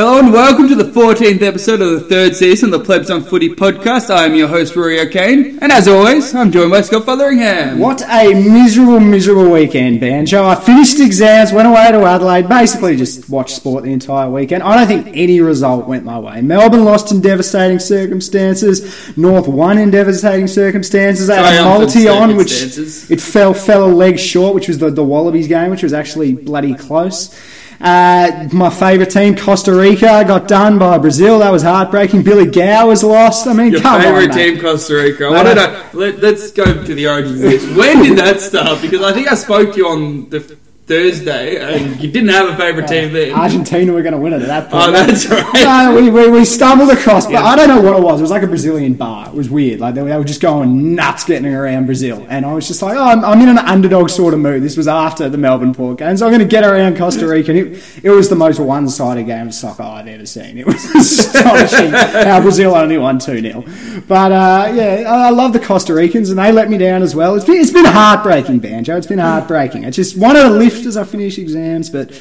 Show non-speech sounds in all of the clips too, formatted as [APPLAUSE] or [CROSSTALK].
Hello and welcome to the 14th episode of the third season of the Plebs on Footy podcast. I am your host, Rory O'Kane, and as always, I'm joined by Scott Fotheringham. What a miserable, miserable weekend, Banjo. I finished exams, went away to Adelaide, basically just watched sport the entire weekend. I don't think any result went my way. Melbourne lost in devastating circumstances. North won in devastating circumstances. They had a multi on, which it fell fell a leg short, which was the, the Wallabies game, which was actually bloody close. Uh, my favourite team, Costa Rica, got done by Brazil. That was heartbreaking. Billy Gow was lost. I mean, Your come favourite on, mate. team, Costa Rica. I know, let, us go to the origins of this. When did that start? Because I think I spoke to you on the Thursday, and you didn't have a favourite team then. Argentina were going to win it at that point. Oh, that's right. No, we, we, we stumbled across, but Yeah. I don't know what it was. It was like a Brazilian bar. It was weird. Like they, were- just going nuts getting around Brazil, and I was just like, oh, I'm, I'm in an underdog sort of mood. This was after the Melbourne Port game, so I'm going to get around Costa Rica. And it, it was the most one-sided game of soccer I've ever seen. It was [LAUGHS] astonishing how Brazil only won two 0 But uh, yeah, I, I love the Costa Ricans, and they let me down as well. It's been, it's been heartbreaking, Banjo. It's been heartbreaking. I just wanted to lift as I finish exams, but.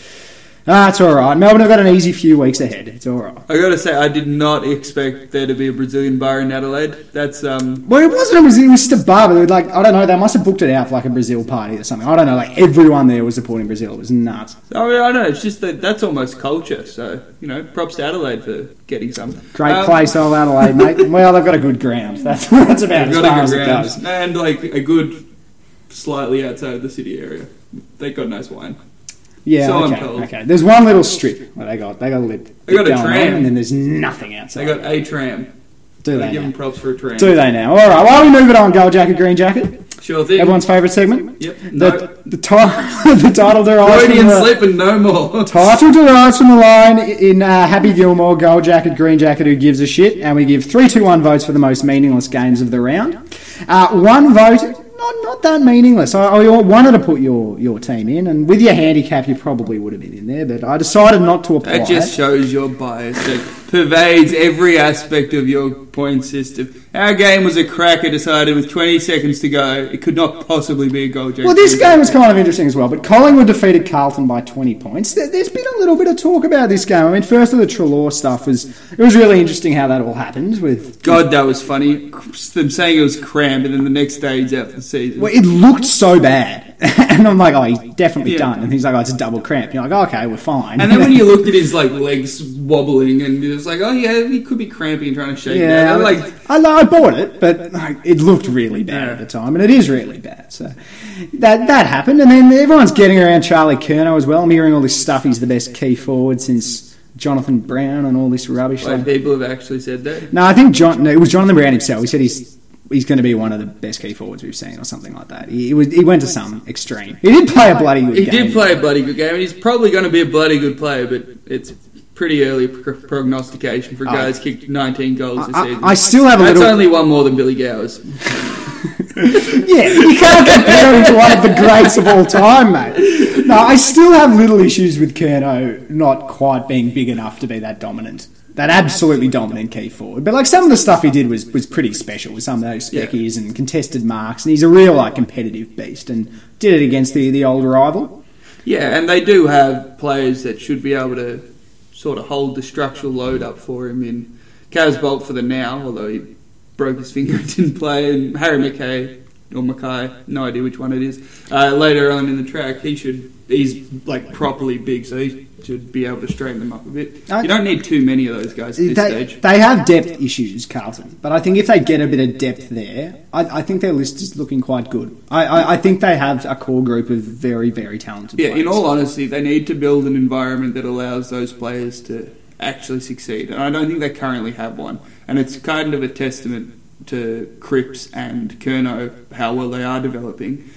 Ah, it's all right. Melbourne I've got an easy few weeks ahead. It's all right. I gotta say, I did not expect there to be a Brazilian bar in Adelaide. That's, um, Well, it wasn't a Brazil. It was just a bar, but like I don't know. They must have booked it out for like a Brazil party or something. I don't know. Like everyone there was supporting Brazil. It was nuts. I, mean, I know, it's just that that's almost culture, so, you know, props to Adelaide for getting something. Great Um, place, old Adelaide, mate. [LAUGHS] Well, they've got a good ground. That's that's about as got far a as it ground, goes. and like a good, slightly outside of the city area. They got nice wine. Yeah, So I'm okay, okay. There's one little strip where they got they got a lip. They got a tram. on, and then there's nothing outside. They got a tram. Do they? give them props for a tram. Do they now? All right. While we move it on, gold jacket, green jacket. Sure thing. Everyone's favourite segment. Yep. No. The the, [LAUGHS] the title derives from Freudian the, slip and no more. Title derives from the line in uh, Happy Gilmore, gold jacket, green jacket, who gives a shit, and we give three, two, one votes for the most meaningless games of the round. Uh, one vote, not not that meaningless. I, I wanted to put your, your team in, and with your handicap, you probably would have been in there, but I decided not to apply. That just shows your bias that pervades every aspect of your point system. Our game was a cracker decided with 20 seconds to go. It could not possibly be a goal. Well, this game was kind of interesting as well, but Collingwood defeated Carlton by 20 points. There, there's been a little bit of talk about this game. I mean, first of the Treloar stuff was it was really interesting how that all happened with God, that was funny. Them saying it was cramp, and then the next day he's out for the season. Well, it looked so bad, [LAUGHS] and I'm like, oh, he's definitely Yeah. done. And he's like, oh, it's a double cramp. You're like, okay, we're fine. And then when you [LAUGHS] looked at his like legs wobbling, and it was like, oh yeah, he could be cramping and trying to shake yeah, Like, I, I bought it, but like, it looked really bad Yeah. at the time, and it is really bad. So that that happened, and then everyone's getting around Charlie Curnow as well. I'm hearing all this stuff. He's the best key forward since Jonathan Brown and all this rubbish. like Like, people have actually said that. no, I think John. No, it was Jonathan Brown himself. He said he's. He's going to be one of the best key forwards we've seen, or something like that. He, he was, he went to some extreme. He did play a bloody good He game. did play a bloody good game, and he's probably going to be a bloody good player, but it's pretty early pro- prognostication for a guy Oh. who's kicked 19 goals this I, season. I still have a That's little. only one more than Billy Gowers. [LAUGHS] Yeah, you can't compare him to one of the greats of all time, mate. No, I still have little issues with Curnow not quite being big enough to be that dominant, that absolutely dominant key forward. But like some of the stuff he did was was pretty special with some of those Yeah. speckies and contested marks, and he's a real like competitive beast and did it against the the old rival. Yeah, and they do have players that should be able to sort of hold the structural load up for him in Casboult for the now, although he broke his finger and didn't play, and Harry McKay or Mackay, no idea which one it is. Uh, later on in the track, he should he's like properly big, so he should be able to straighten them up a bit. I- you don't need too many of those guys at this They, stage. they have depth issues, Carlton, but I think if they get a bit of depth there, I, I think their list is looking quite good. I, I, I think they have a core group of very, very talented players. Yeah, players. in all honesty, they need to build an environment that allows those players to actually succeed. And I don't think they currently have one. And it's kind of a testament to Cripps and Curnow how well they are developing.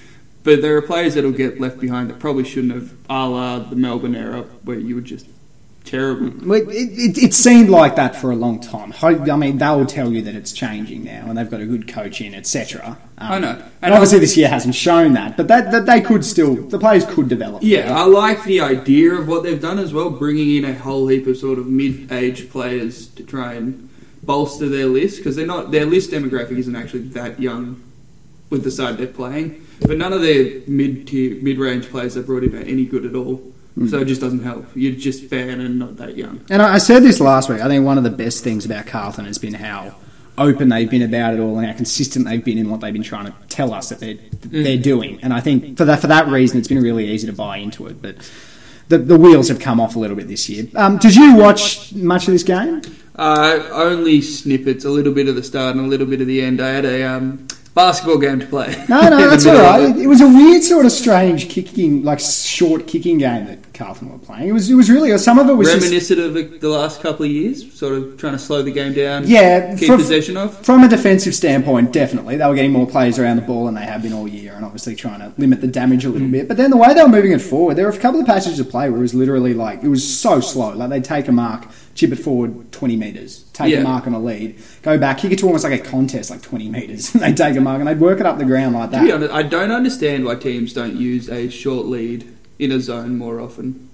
But there are players that'll get left behind that probably shouldn't have, a la the Melbourne era, where you were just terrible. It, it, it seemed like that for a long time. I mean, they'll tell you that it's changing now, and they've got a good coach in, etc. Um, I know. And And obviously, this year hasn't shown that, but that, that they could still, the players could develop. Yeah, I like the idea of what they've done as well, bringing in a whole heap of sort of mid-aged players to try and bolster their list because they're not their list demographic isn't actually that young with the side they're playing. But none of their mid-tier, mid-range players they brought in are any good at all. so it just doesn't help. You're just fan and not that young. And I, I said this last week. I think one of the best things about Carlton has been how open they've been about it all and how consistent they've been in what they've been trying to tell us that they're they're doing. And I think for that for that reason, it's been really easy to buy into it. But the, the wheels have come off a little bit this year. Um, did you watch much of this game? Uh, only snippets, a little bit of the start and a little bit of the end. I had a um, basketball game to play. No, no, [LAUGHS] that's all right. it. It was a weird sort of strange kicking, like short kicking game that Carlton were playing. It was it was really some of it was just, Reminiscent of the- last couple of years, sort of trying to slow the game down. Yeah, keep for- possession of. From a defensive standpoint, definitely. They were getting more players around the ball than they have been all year and obviously trying to limit the damage a little hmm. bit. But then the way they were moving it forward, there were a couple of passages of play where it was literally like, it was so slow. Like they'd take a mark, chip it forward 20 metres, take Yeah. a mark on a lead, go back, kick it to almost like a contest, like 20 metres. [LAUGHS] And they'd take a mark and they'd work it up the ground like To be that. honest, I don't understand why teams don't use a short lead in a zone more often.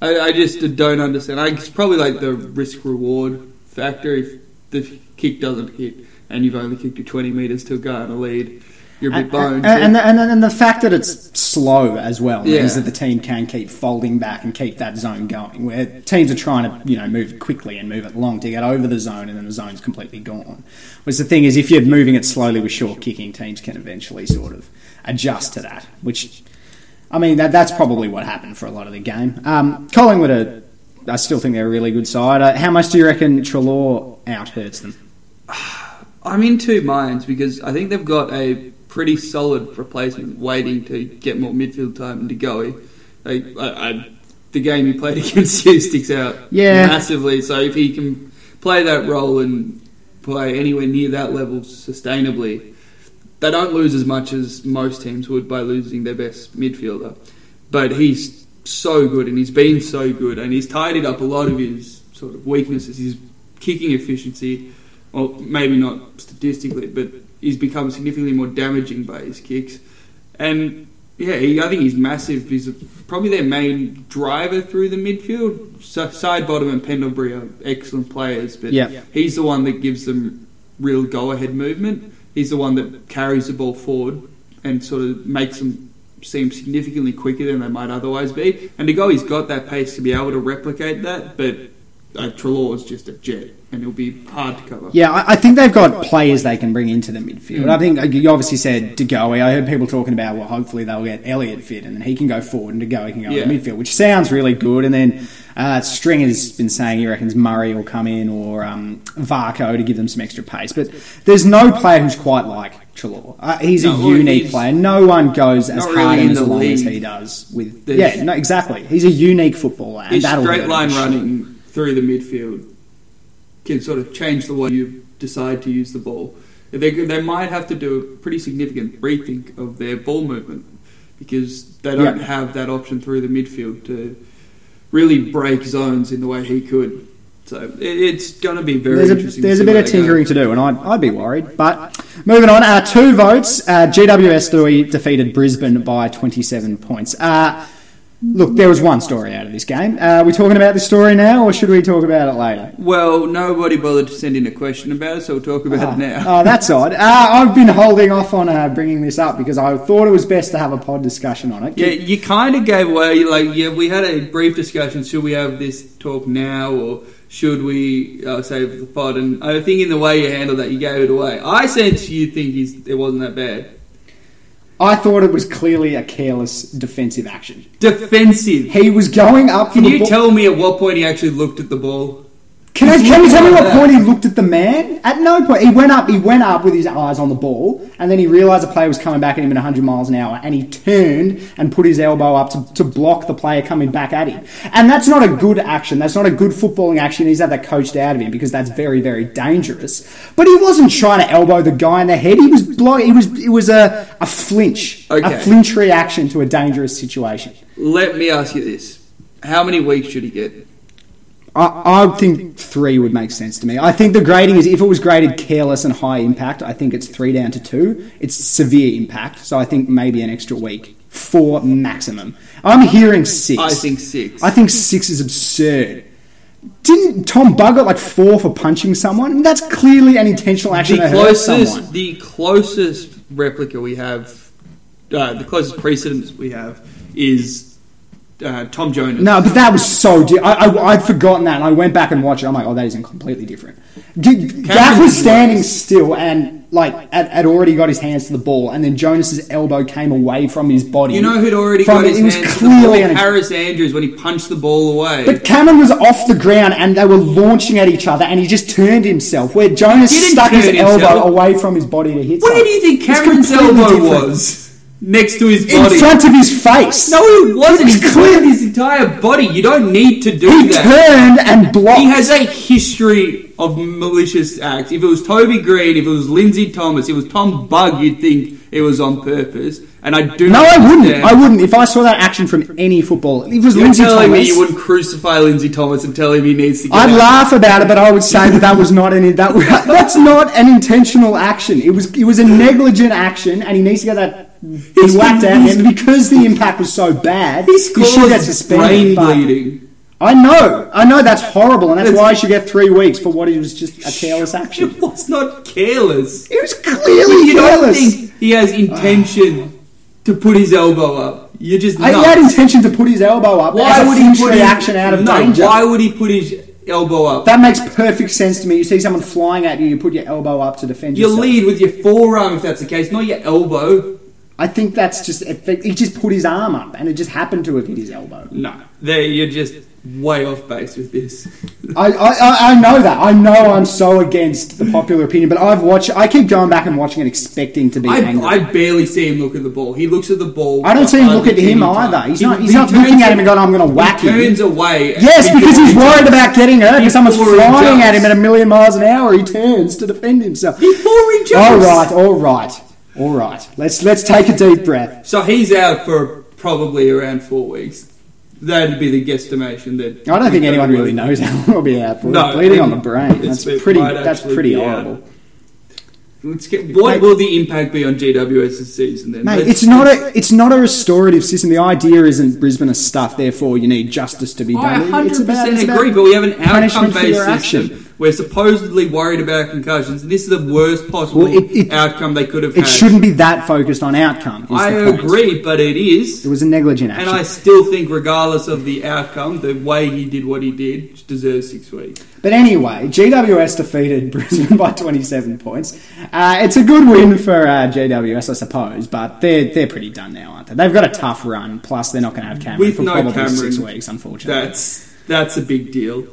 I, I just don't understand. I, it's probably like the risk reward factor. If the kick doesn't hit and you've only kicked it 20 metres to a guy on a lead, you're a bit And, boned. and, and, and, and the fact that it's slow as well Yeah. means that the team can keep folding back and keep that zone going. Where teams are trying to, you know, move quickly and move it long to get over the zone, and then the zone's completely gone. Whereas the thing is, if you're moving it slowly with short kicking, teams can eventually sort of adjust to that. Which, I mean, that, that's probably what happened for a lot of the game. Um, Collingwood are. I still think they're a really good side. Uh, how much do you reckon Treloar out hurts them? [SIGHS] I'm in two minds because I think they've got a pretty solid replacement waiting to get more midfield time into Goey. Like, I, I, the game he played [LAUGHS] against you sticks out Yeah. massively. So if he can play that role and play anywhere near that level sustainably, they don't lose as much as most teams would by losing their best midfielder. But he's so good and he's been so good and he's tidied up a lot of his sort of weaknesses. His kicking efficiency, well, maybe not statistically, but he's become significantly more damaging by his kicks. And yeah, he, I think he's massive. He's probably their main driver through the midfield. So, Sidebottom and Pendlebury are excellent players, but Yeah. he's the one that gives them real go-ahead movement. He's the one that carries the ball forward and sort of makes them seem significantly quicker than they might otherwise be. And to go, he's got that pace to be able to replicate that, but uh, Treloar is just a jet, and it'll be hard to cover. Yeah, I, I think they've got players they can bring into the midfield. Mm. I think you obviously said De Goey. I heard people talking about well, hopefully they'll get Elliott fit and then he can go forward and De Goey can go Yeah. in the midfield, which sounds really good. And then uh, Stringer's been saying he reckons Murray will come in or um, Varco to give them some extra pace. But there's no player who's quite like Treloar. Uh, he's No, a unique he's player. No one goes as hard really and as long as he does with. There's- yeah, no, exactly. He's a unique footballer. And His straight line running through the midfield can sort of change the way you decide to use the ball. They, they might have to do a pretty significant rethink of their ball movement because they don't Yeah. have that option through the midfield to really break zones in the way he could. So it, it's going to be very There's a, interesting. there's a bit of tinkering to do, and I'd, I'd be worried. But moving on, uh, two votes. Uh, GWS Stewie defeated Brisbane by 27 points. Uh, look, there was one story out of this game. Uh, are we talking about this story now, or should we talk about it later? Well, nobody bothered to send in a question about it, so we'll talk about it now. Oh, that's [LAUGHS] odd. Uh, I've been holding off on uh, bringing this up because I thought it was best to have a pod discussion on it. Yeah, you kind of gave away. Like, yeah, we had a brief discussion. Should we have this talk now, or should we uh, save the pod? And I think in the way you handled that, you gave it away. I sense you think it wasn't that bad. I thought it was clearly a careless defensive action. Defensive. He was going up for Can the you ball- tell me at what point he actually looked at the ball? Can, I, can you tell me what point he looked at the man? At no point. He went up. He went up with his eyes on the ball, and then he realised the player was coming back at him at 100 miles an hour, and he turned and put his elbow up to, to block the player coming back at him. And that's not a good action. That's not a good footballing action. He's had that coached out of him because that's very, very dangerous. But he wasn't trying to elbow the guy in the head. He was blo- He was. It was a, a flinch, a flinch reaction to a dangerous situation. Let me ask you this: How many weeks should he get? I, I think three would make sense to me. I think the grading is if it was graded careless and high impact, I think it's three down to two. It's severe impact, so I think maybe an extra week. Four maximum. I'm hearing six. I think six. I think six is absurd. Didn't Tom Bugg got like four for punching someone? That's clearly an intentional action the closest, the closest replica we have, uh, the closest precedent we have is uh, Tom Jonas. No, but that was so. Di- I, I, I'd forgotten that, and I went back and watched it. I'm like, oh, that isn't completely different. G- Gaff was standing still and like had, had already got his hands to the ball, and then Jonas's elbow came away from his body. You know who'd already got it. his It was hands to the ball? clearly an- Harris Andrews when he punched the ball away. But Cameron was off the ground and they were launching at each other, and he just turned himself. Where Jonas stuck his turn elbow away from his body to hit. Where something. do you think Cameron's elbow different. was? Next to his body. In front of his face. no, it wasn't. He clear- cleared his entire body. You don't need to do He that. turned and blocked. He has a history of malicious acts. If it was Toby Greene, if it was Lindsay Thomas, if it was Tom Bugg, you'd think it was on purpose. And I do no, I wouldn't. I wouldn't. If I saw that action from any footballer, if it was You're Lindsay telling Thomas, me you wouldn't crucify Lindsay Thomas and tell him he needs to get I'd out? laugh about it, but I would say that that was not any that [LAUGHS] that's not an intentional action. It was it was a negligent action, and he needs to get that he whacked at him because the impact was so bad. He should get suspended. brain but- bleeding. I know, I know that's horrible, and that's It's- why he should get three weeks for what he was just a careless [LAUGHS] action. It was not careless. It was clearly You don't think he has ah. intention to put his elbow up. You're just I, he had intention to put his elbow up. Why would he put his reaction out of no, danger? Why would he put his elbow up? That makes perfect sense to me. You see someone flying at you, you put your elbow up to defend you yourself. lead with your forearm if that's the case, not your elbow. I think that's just he just put his arm up, and it just happened to have hit his elbow. No, there you're just way off base with this. I, I, I- know that. I know I'm so against the popular opinion, but I've watched. I keep going back and watching and expecting to be I, angry. I barely see him look at the ball. He looks at the ball. I don't see him look at him either. He's He- not. He's he not looking at him and going, "I'm going to whack him." turns away. Yes, because he's worried about getting hurt. Because someone's flying at him at a million miles an hour, he turns to defend himself. Before he All jumps. right, all right, all right. Let's let's take a deep breath. So he's out for probably around four weeks. That'd be the guesstimation. That I don't think anyone really knows how long he'll be out for. No, bleeding on the brain. That's pretty. That's pretty out. horrible. Let's get, what will the impact be on GWS's season then? Mate, Let's- it's not a it's not a restorative system. The idea isn't Brisbane is stuffed, therefore you need justice to be done. It's 100% about- it's about agree, but we have an outcome-based your system. action. We're supposedly worried about concussions. This is the worst possible Well, it- it- outcome they could have had. It had. shouldn't be that focused on outcome. I agree, but it is. It was a negligent action, And. I still think, regardless of the outcome, the way he did what he did deserves six weeks. But anyway, GWS defeated [LAUGHS] Brisbane by 27 points. Uh, it's a good win for uh, GWS, I suppose, but they're they're pretty done now, aren't they? They've got a tough run. Plus, they're not going to have Cameron With for no probably Cameron, six weeks, unfortunately. That's that's a big deal.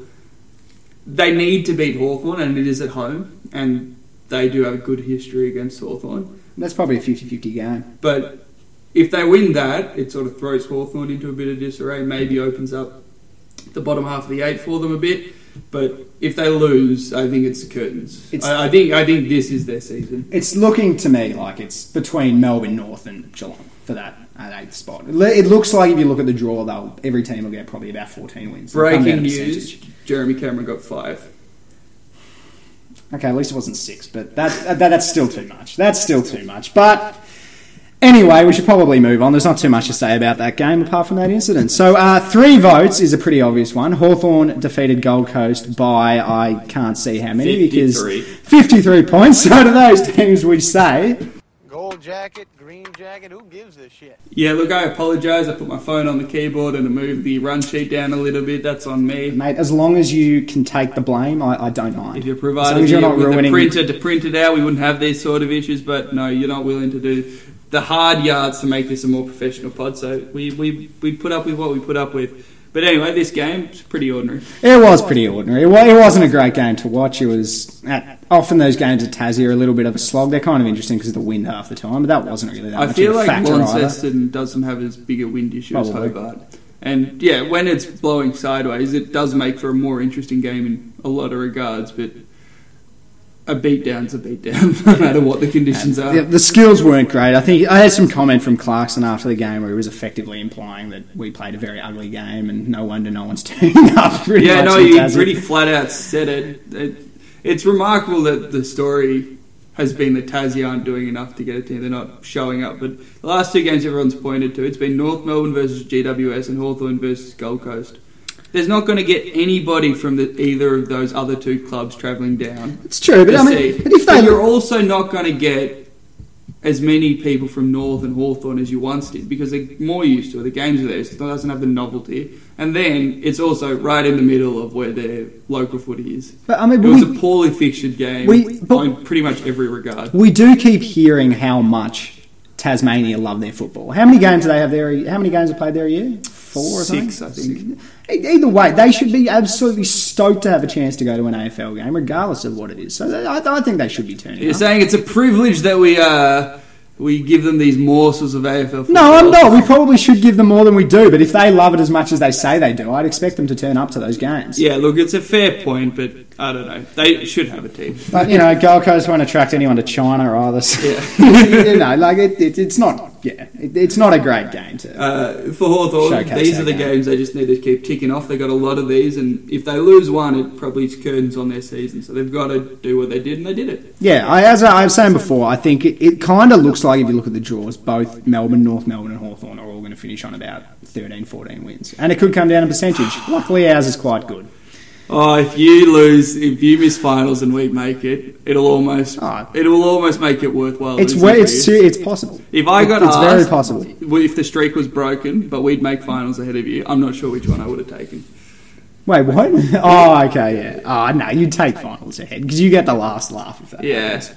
They need to beat Hawthorn, and it is at home, and they do have a good history against Hawthorn. That's probably a 50-50 game. But if they win that, it sort of throws Hawthorn into a bit of disarray, maybe opens up the bottom half of the eight for them a bit. But if they lose, I think it's the curtains. It's- I, I think I think this is their season. It's looking to me like it's between Melbourne North and Geelong for that at eighth spot. It looks like if you look at the draw, they'll every team will get probably about 14 wins. They'll come down Breaking news: percentage. Jeremy Cameron got five. Okay, at least it wasn't six, but that, that that's still too much. That's still too much. But anyway, we should probably move on. There's not too much to say about that game apart from that incident. So uh, three votes is a pretty obvious one. Hawthorn defeated Gold Coast by I can't see how many because 53 points. [LAUGHS] So to those teams we say Gold jacket, green jacket, who gives a shit? Yeah, look, I apologise. I put my phone on the keyboard and I moved the run sheet down a little bit. That's on me. Mate, as long as you can take the blame, I, I don't mind. If you as long provided as you're me not with a printer to print it out, we wouldn't have these sort of issues. But no, you're not willing to do the hard yards to make this a more professional pod. So we, we, we put up with what we put up with. But anyway, this game is pretty ordinary. It was pretty ordinary. It, wasn't a great game to watch. It was at, often those games at Tassie are a little bit of a slog. They're kind of interesting because of the wind half the time, but that wasn't really that I much feel of a like factor either. Launceston doesn't have as big a wind issue as Probably. Hobart. And yeah, when it's blowing sideways, it does make for a more interesting game in a lot of regards. But a beatdown's a beatdown, [LAUGHS] no matter what the conditions are. The, the skills weren't great. I think I had some comment from Clarkson after the game where he was effectively implying that we played a very ugly game and no wonder no one's [LAUGHS] turning up. Pretty Yeah, no, Tassie. pretty flat out said it. it. It's remarkable that the story has been that Tassie aren't doing enough to get a team. They're not showing up. But the last two games everyone's pointed to, it's been North Melbourne versus GWS and Hawthorn versus Gold Coast. There's not going to get anybody from the, either of those other two clubs travelling down. It's true, but I mean, but if But you're also not going to get as many people from North and Hawthorn as you once did because they're more used to it. The games are there, so it doesn't have the novelty. And then it's also right in the middle of where their local footy is. But I mean, It was we, a poorly fixtured game We- but- in pretty much every regard. we do keep hearing how much Tasmania love their football. How many games do they have there? How many games are played there a year? Four or Six? I think. E- Either way, they should be absolutely stoked to have a chance to go to an AFL game, regardless of what it is. So I, I think they should be turning You're up. saying it's a privilege that we uh, we give them these morsels of AFL football. No, I'm not. We probably should give them more than we do, but if they love it as much as they say they do, I'd expect them to turn up to those games. Yeah, look, it's a fair point, but I don't know. They should have a team. But, you know, Gold Coast won't attract anyone to China either. So, Yeah. [LAUGHS] you know, like, it, it, it's not, yeah, it, it's not a great game to. Uh, for Hawthorn, these are the game. games they just need to keep ticking off. They got a lot of these, and if they lose one, it probably curtains on their season. So they've got to do what they did, and they did it. Yeah, I, as I was saying before, I think it, it kind of looks like if you look at the draws, both Melbourne, North Melbourne, and Hawthorn are all going to finish on about 13, 14 wins. And it could come down to percentage. Luckily, ours is quite good. Oh, if you lose, if you miss finals and we make it, it'll almost Oh. it will almost make it worthwhile. It's for it's ser- it's possible. If I got it's asked, very possible. if the streak was broken, but we'd make finals ahead of you, I'm not sure which one I would have taken. Wait, what? [LAUGHS] Oh, okay, yeah. Oh, no, you'd take finals ahead because you get the last laugh if that Yeah. happens.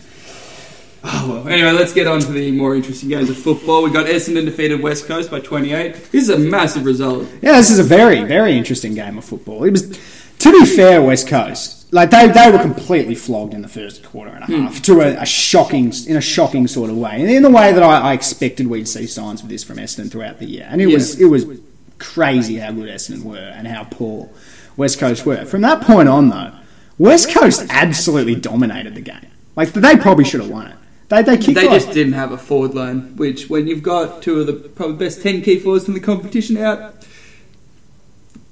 Oh, well. Anyway, let's get on to the more interesting games of football. We got Essendon defeated West Coast by 28. This is a massive result. Yeah, this is a very, very interesting game of football. It was, to be fair, West Coast, like they, they were completely flogged in the first quarter and a hmm. half to a, a shocking, in a shocking sort of way, and in the way that I, I expected we'd see signs of this from Essendon throughout the year. And it Yeah. was, it was crazy how good Essendon were and how poor West Coast were. From that point on, though, West Coast absolutely dominated the game. Like they probably should have won it. They, they They just didn't have a forward line, which when you've got two of the probably best 10 key forwards in the competition out,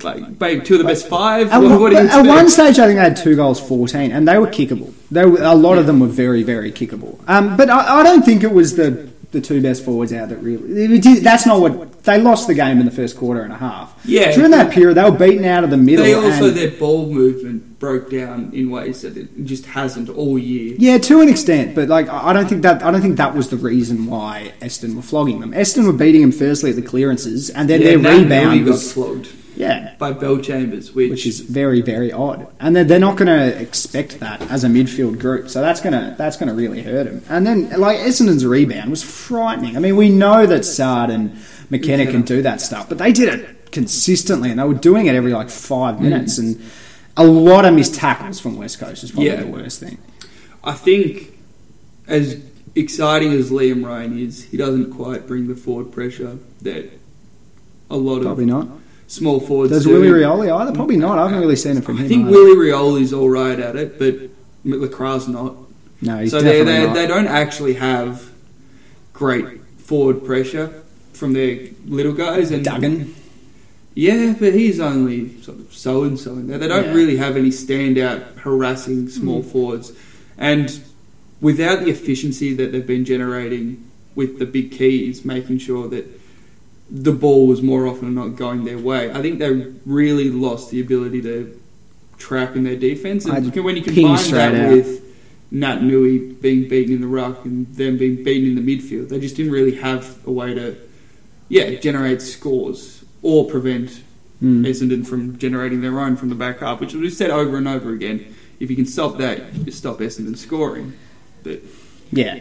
like two of the best five, At, what, what at one stage, I think they had two goals, fourteen, and they were kickable. They were, a lot of them were very, very kickable. Um, but I, I don't think it was the the two best forwards out that really. did- that's not what they lost the game in the first quarter and a half. Yeah. during that period, they were beaten out of the middle. They also, and- their ball movement broke down in ways that it just hasn't all year. yeah, to an extent, but like I don't think that I don't think that was the reason why Eston were flogging them. Eston were beating them firstly at the clearances, and then Yeah, their rebound got was flogged yeah. by Bellchambers, which, which is very very odd. And they're, they're not going to expect that as a midfield group, so that's going to that's going to really hurt them. And then like Essendon's rebound was frightening. I mean, we know that Saad and McKenna can do that stuff, but they did it consistently, and they were doing it every like five mm. minutes, and a lot of missed tackles from West Coast is probably Yeah. the worst thing. I think as exciting as Liam Ryan is, he doesn't quite bring the forward pressure that a lot Probably of probably not. Small forwards Does do. Willie Rioli either? Probably not. I haven't really seen it from I him. I think either. Willie Rioli's all right at it, but McLacra's not. no, he's so they, definitely they, not. they don't actually have great forward pressure from their little guys. And Duggan. Yeah, but he's only sort of so and so in there. They don't Yeah. really have any standout harassing small mm. forwards. And without the efficiency that they've been generating with the big keys, making sure that the ball was more often not going their way, I think they really lost the ability to trap in their defence. And I'd when you combine that out. with Naitanui being beaten in the ruck and them being beaten in the midfield, they just didn't really have a way to, yeah, generate scores or prevent Mm. Essendon from generating their own from the back half, which we've said over and over again. If you can stop that, you stop Essendon scoring. But Yeah.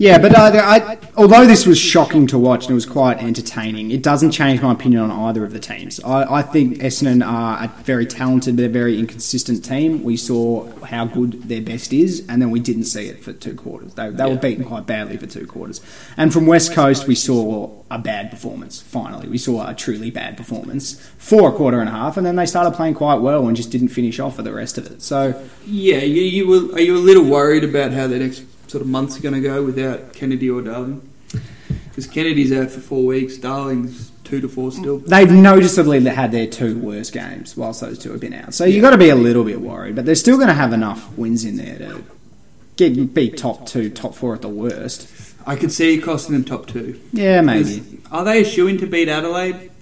Yeah, but uh, I, although this was shocking to watch and it was quite entertaining, it doesn't change my opinion on either of the teams. I, I think Essendon are a very talented but a very inconsistent team. We saw how good their best is, and then we didn't see it for two quarters. They, they were beaten quite badly for two quarters. And from West Coast, we saw a bad performance, finally. We saw a truly bad performance for a quarter and a half, and then they started playing quite well and just didn't finish off for the rest of it. So, yeah, you, you were, are you a little worried about how the next sort of months are going to go without Kennedy or Darling? Because Kennedy's out for four weeks, Darling's two to four still. They've noticeably had their two worst games whilst those two have been out. So you've got to be a little bit worried, but they're still going to have enough wins in there to get be top two, top four at the worst. I could see it costing them top two. Yeah, maybe. Are they a shoe in to beat Adelaide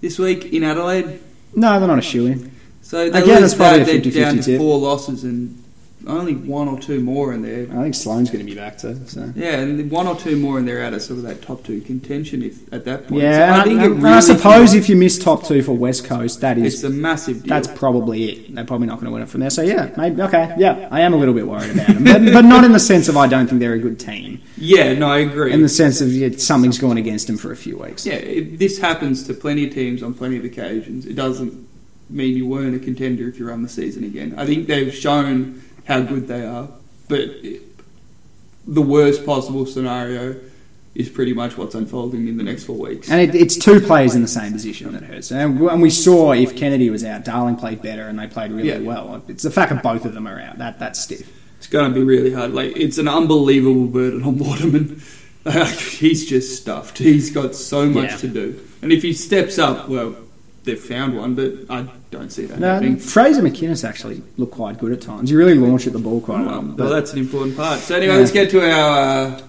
this week in Adelaide? No, they're not a shoe in. So they Again, lose it's probably that, a they're 50-50 down to four losses and only one or two more in there. I think Sloane's going to be back too. So. Yeah, and one or two more in there out of sort of that top two contention if, at that point. Yeah, So I think and, it and really I suppose if you miss top two for West Coast, that is it's a massive deal. that's probably it. They're probably not going to win it from there. So yeah, maybe okay. Yeah, I am a little bit worried about them, but, but not in the sense of I don't think they're a good team. yeah, no, I agree. In the sense of yeah, something's gone against them for a few weeks. yeah, it, this happens to plenty of teams on plenty of occasions. It doesn't mean you weren't a contender if you run the season again. I think they've shown how good they are, but it, the worst possible scenario is pretty much what's unfolding in the next four weeks. And it, it's two players in the same position that hurts. And, we saw if Kennedy was out, Darling played better and they played really Yeah. well. It's the fact that both of them are out. That that's stiff. It's going to be really hard. Like it's an unbelievable burden on Waterman. [LAUGHS] He's just stuffed. He's got so much Yeah. to do, and if he steps up, well, they've found one, but I don't see that No, happening. Fraser McInnes actually looked quite good at times. He really launched at the ball quite well. But- well, that's an important part. So anyway, Yeah. let's get to our uh,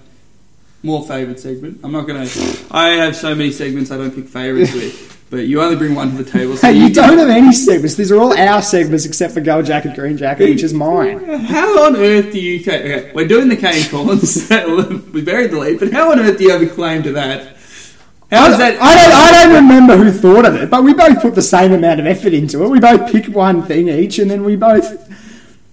more favoured segment. I'm not going to. I have so many segments I don't pick favourites with, but you only bring one to the table. So Hey, you can- don't have any segments. These are all our segments except for Gold Jacket, Green Jacket, which is mine. How on earth do you? Okay, we're doing the Kane Cornes. [LAUGHS] we buried the lead, but how on earth do you have a claim to that? How is that? I don't, I don't remember who thought of it, but we both put the same amount of effort into it. We both picked one thing each, and then we both,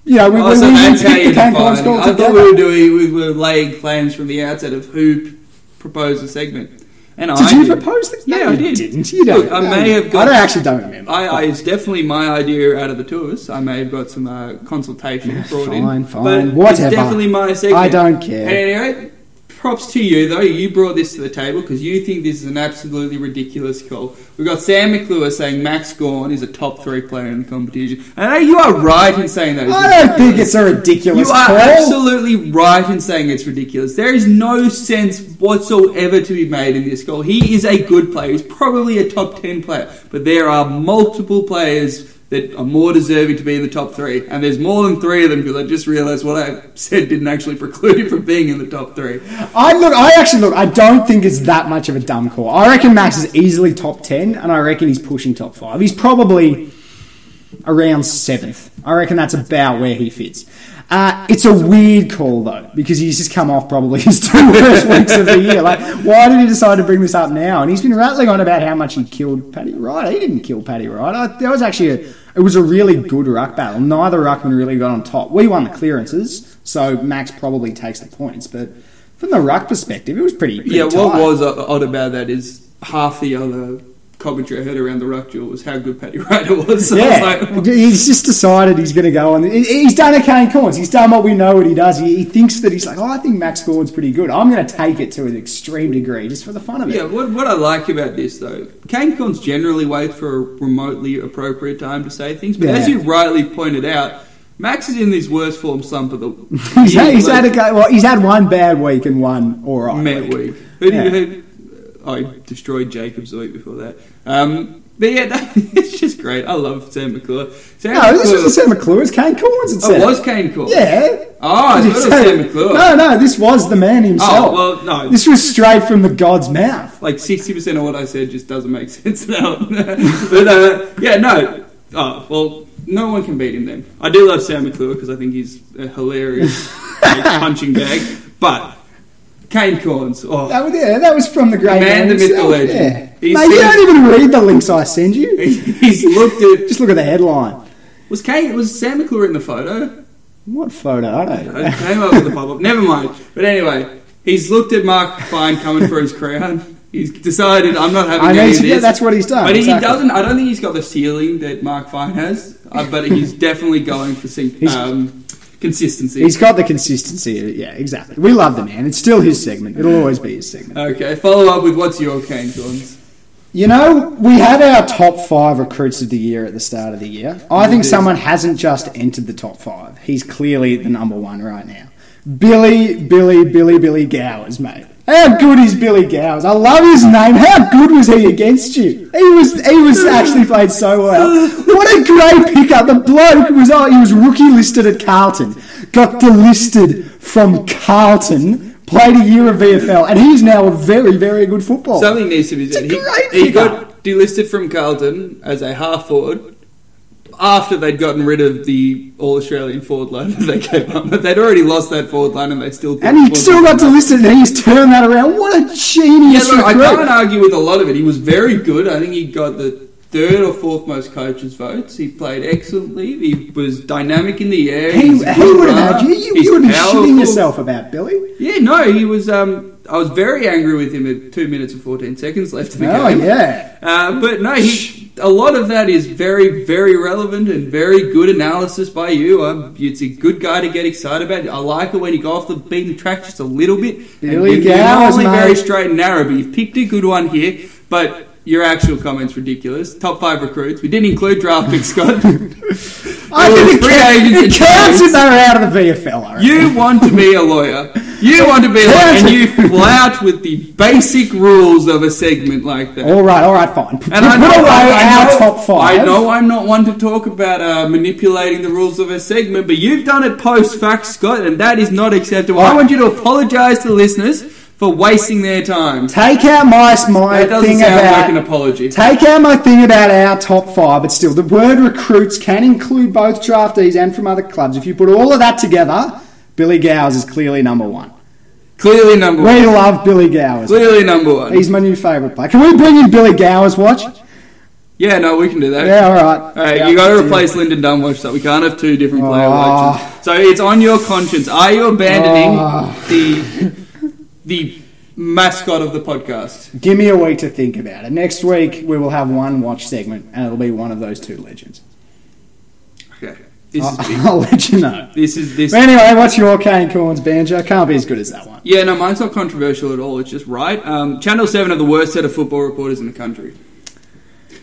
you know, we, Oh, we, so we that's how picked the Kane Cornes defining. call I thought we were doing. We were laying claims from the outset of who proposed the segment. And Did I you did. propose this? Yeah, no, I did. Didn't you? Don't, Look, I may have Got, I don't actually don't remember. I, I, it's definitely my idea out of the two of us. I may have got some uh, consultation brought in. fine, fine, But whatever. It's definitely my segment. I don't care. Anyway, props to you though. You brought this to the table because you think this is an absolutely ridiculous call. We've got Sam McClure saying Max Gawn is a top three player in the competition. And you are right in saying that. I don't think it's a ridiculous You are call. absolutely right in saying it's ridiculous. There is no sense whatsoever to be made in this goal. He is a good player. He's probably a top 10 player. But there are multiple players that are more deserving to be in the top three. And there's more than three of them because I just realised what I said didn't actually preclude him from being in the top three. I look. I actually look. I don't think it's that much of a dumb call. I reckon Max is easily top ten, and I reckon he's pushing top five. He's probably around seventh. I reckon that's about where he fits. Uh, it's a weird call though because he's just come off probably [LAUGHS] his two worst weeks of the year. Like, why did he decide to bring this up now? And he's been rattling on about how much he killed Paddy Wright. He didn't kill Paddy Wright. I, that was actually a, it was a really good ruck battle. Neither ruckman really got on top. We won the clearances, so Max probably takes the points. But from the ruck perspective, it was pretty. pretty Yeah, what was odd about that is half the other commentary I heard around the ruck duel was how good Paddy [LAUGHS] Ryder was. So Yeah, was like, he's just decided he's going to go on. He's done a Kane Cornes. He's done what we know what he does. He, he thinks that he's like, oh, I think Max Gordon's pretty good. I'm going to take it to an extreme degree just for the fun of it. Yeah, what, what I like about this though, Kane Cornes generally wait for a remotely appropriate time to say things, but Yeah. as you rightly pointed out, Max is in his worst form slump of the [LAUGHS] he's, had, he's had a well, he's had one bad week and one all right Met week. week. Who Yeah. did you, who, I destroyed Jacobs the week before that. Um, but yeah, [LAUGHS] no, it's just great. I love Sam McClure. Sam No, this McClure- wasn't Sam McClure. It's Kane Cornes. It Oh, was Kane Cornes. Yeah. Oh, I thought it was Sam McClure. No, no, this was the man himself. Oh, well, no. This was straight from the god's mouth. like sixty percent of what I said just doesn't make [LAUGHS] sense now. [LAUGHS] but uh, yeah, no. Oh well, no one can beat him then. I do love Sam McClure because I think he's a hilarious like, punching bag. But Kane Cornes, oh, That was, yeah, that was from the great Man, man, the myth, the himself, legend. Yeah. Mate, you don't even read the links I send you. [LAUGHS] he's looked at. Just look at the headline. Was Kane? Was Sam McClure in the photo? What photo? I don't know. I came up with the [LAUGHS] pop up. Never mind. But anyway, he's looked at Mark Fine coming for his crown. He's decided I'm not having I any mean, of yeah, that's what he's done. But he doesn't. I don't think he's got the ceiling that Mark Fine has. Uh, but he's [LAUGHS] definitely going for He's- um, consistency. He's got the consistency. Yeah, exactly. We love the man. It's still his segment. It'll always be his segment. okay. Follow up with what's your Kane Cornes? You know, we had our top five recruits of the year at the start of the year. I think someone hasn't just entered the top five. He's clearly the number one right now. Billy, Billy, Billy, Billy Gowers, mate. How good is Billy Gowers? I love his name. How good was he against you? He was he was actually played so well. What a great pickup. The bloke was oh, he was rookie listed at Carlton. Got delisted from Carlton. Played a year of VFL, and he's now a very, very good footballer. Something needs to be said. It's a He, great he pickup. got delisted from Carlton as a half forward. After they'd gotten rid of the All Australian forward line that they gave up. But they'd already lost that forward line and they still. And he still got to listen and he's turned that around. What a Yeah, genius look, I can't argue with a lot of it. He was very good. I think he got the third or fourth most coaches' votes. He played excellently. He was dynamic in the air. He, would have had you. You, you would powerful. shitting yourself about Billy. Yeah, no, he was. Um, I was very angry with him at two minutes and fourteen seconds left in the Oh game. yeah. Uh, but no, he, a lot of that is very, very relevant and very good analysis by you. Um, it's a good guy to get excited about. I like it when you go off the beaten track just a little bit. Billy Gowers, only very straight and narrow, but you've picked a good one here. But your actual comments ridiculous. Top five recruits. We didn't include draft pick [LAUGHS] Scott. I think were it, free counts, agents it counts if they're out of the VFL. You want to be a lawyer. You [LAUGHS] want to be a lawyer, and you flout with the basic rules of a segment like that. All right, all right, fine. Put, And I know, away I, our know, top five. I know I'm not one to talk about uh, manipulating the rules of a segment, but you've done it post fact, Scott, and that is not acceptable. I want you to apologise to the listeners for wasting their time. Take out my my That doesn't thing sound about like an apology. Take out my thing about our top five, but still, the word recruits can include both draftees and from other clubs. If you put all of that together, Billy Gowers is clearly number one. Clearly number one. We love Billy Gowers. Clearly number one. He's my new favourite player. Can we bring in Billy Gowers, watch? yeah, no, we can do that. Yeah, all right. All right, Yeah, you got to let's replace Lyndon Dunwich, so we can't have two different player Oh. elections. So it's on your conscience. Are you abandoning Oh. the the mascot of the podcast? Give me a week to think about it. Next week, we will have one watch segment, and it'll be one of those two legends. Okay, this is big. I'll, I'll let you know. This is this. But anyway, what's your Kane Cornes banjo? Can't be as good as that one. Yeah, no, mine's not controversial at all. It's just right. Um, Channel Seven are the worst set of football reporters in the country.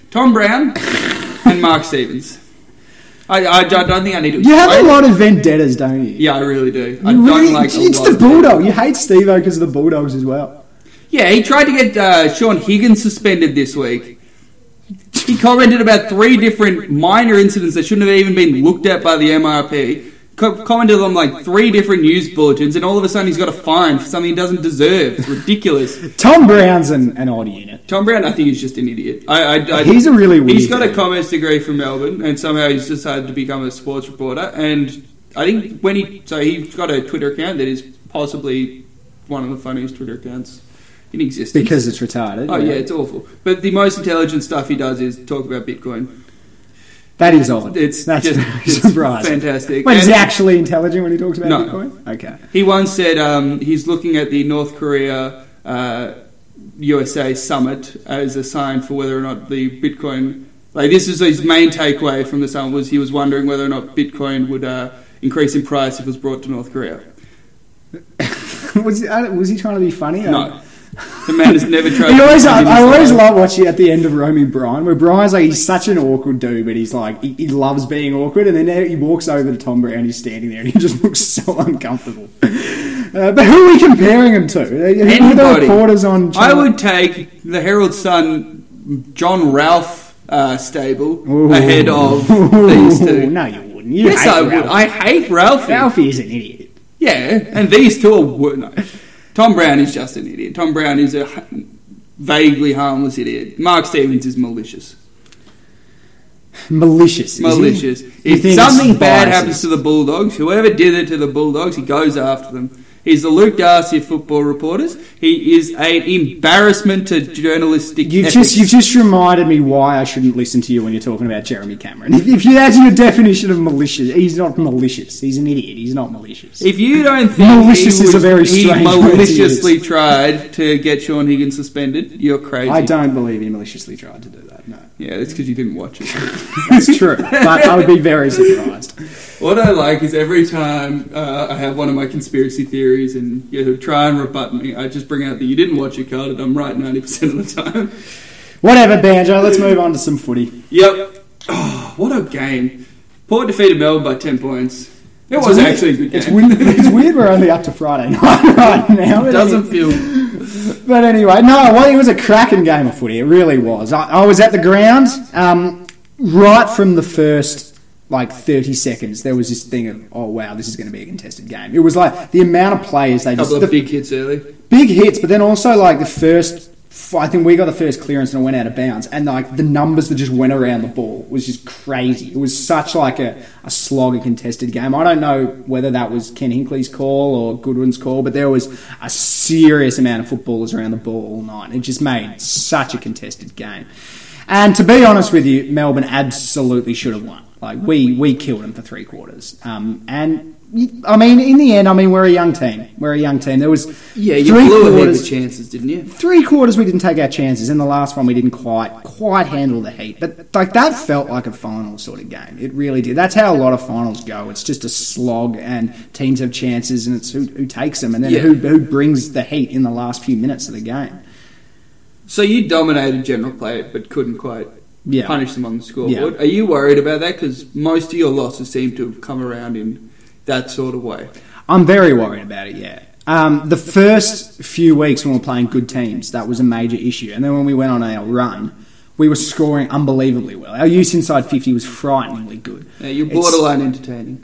Tom Brown and Mark Stevens. I, I, I don't think I need to. You have a lot of vendettas, don't you? Yeah, I really do. I You don't really, like a it's the Bulldog. You hate Steve because of the Bulldogs as well. Yeah, he tried to get uh, Shaun Higgins suspended this week. He commented about three different minor incidents that shouldn't have even been looked at by the MRP. Co- commented on like three different news bulletins, and all of a sudden he's got a fine for something he doesn't deserve. It's ridiculous. [LAUGHS] Tom Brown's an, an odd unit. Tom Brown, I think, is just an idiot. I, I, I, He's a really weird He's got a commerce degree from Melbourne, and somehow he's decided to become a sports reporter. And I think when he so he's got a Twitter account that is possibly one of the funniest Twitter accounts in existence. Because it's retarded. Oh yeah, it's awful. But the most intelligent stuff he does is talk about Bitcoin. That is odd. It's That's just it's surprising. fantastic. Wait, is he actually intelligent when he talks about No. Bitcoin? Okay. he once said um, he's looking at the North Korea uh, USA summit as a sign for whether or not the Bitcoin. Like this is his main takeaway from the summit was he was wondering whether or not Bitcoin would uh, increase in price if it was brought to North Korea. [LAUGHS] was, he, uh, was he trying to be funny? No, the man has never tried. He always, I, I always love watching at the end of Romy Bryan, where Brian's like, he's such an awkward dude, but he's like, he, he loves being awkward, and then he walks over to Tom Brown, he's standing there, and he just [LAUGHS] looks so uncomfortable. Uh, but who are we comparing him to? Who are the Anybody. reporters on I would take the Herald Sun, John Ralph uh, stable Ooh. ahead of [LAUGHS] these two. No, you wouldn't. You yes, I would. Ralph. I hate Ralphie. Ralphie is an idiot. Yeah, and these two are. No. Tom Brown is just an idiot. Tom Brown is a vaguely harmless idiot. Mark Stevens is malicious. Malicious. Malicious. If something bad biases. happens to the Bulldogs, whoever did it to the Bulldogs, he goes after them. He's the Luke Darcy of football reporters. He is an embarrassment to journalistic You've ethics. just you've just reminded me why I shouldn't listen to you when you're talking about Jeremy Cameron. If, if you that's your definition of malicious, he's not malicious. He's an idiot. He's not malicious. If you don't think Malicious he is a very he strange to maliciously tried to get Shaun Higgins suspended, you're crazy. I don't believe he maliciously tried to do that. No, Yeah, that's because you didn't watch it. [LAUGHS] that's true. but I would be very surprised. what I like is every time uh, I have one of my conspiracy theories and you try and rebut me, I just bring out that you didn't watch it, Carl, and I'm right 90% of the time. Whatever, banjo. Let's move on to some footy. Yep. Oh, what a game. Port defeated Melbourne by 10 points. It It's was weird- actually a good game. It's weird, [LAUGHS] it's weird. We're only up to Friday [LAUGHS] night right now. It doesn't feel. But anyway, no, well, it was a cracking game of footy. It really was. I, I was at the ground um, right from the first like 30 seconds. There was this thing of, oh wow, this is going to be a contested game. It was like the amount of players they just couple the big hits early. big hits, but then also like the first I think we got the first clearance and it went out of bounds, and like the numbers that just went around the ball was just crazy. It was such like a, a slog, a contested game. I don't know whether that was Ken Hinkley's call or Goodwin's call, but there was a serious amount of footballers around the ball all night. It just made such a contested game. And to be honest with you, Melbourne absolutely should have won. Like we we killed them for three quarters. Um, and I mean, in the end, I mean, we're a young team. We're a young team. There was Yeah, you three blew a heap quarters- chances, didn't you? three quarters we didn't take our chances. In the last one, we didn't quite quite handle the heat. But like that felt like a final sort of game. It really did. That's how a lot of finals go. It's just a slog, and teams have chances, and it's who, who takes them, and then Yeah. who who brings the heat in the last few minutes of the game. So you dominated general play, but couldn't quite Yeah. punish them on the scoreboard. Yeah. Are you worried about that? Because most of your losses seem to have come around in that sort of way. I'm very worried about it. Yeah. Um, the first few weeks when we were playing good teams, that was a major issue, and then when we went on our run. We were scoring unbelievably well. Our use inside 50 was frighteningly good. Yeah, you're It's- borderline entertaining.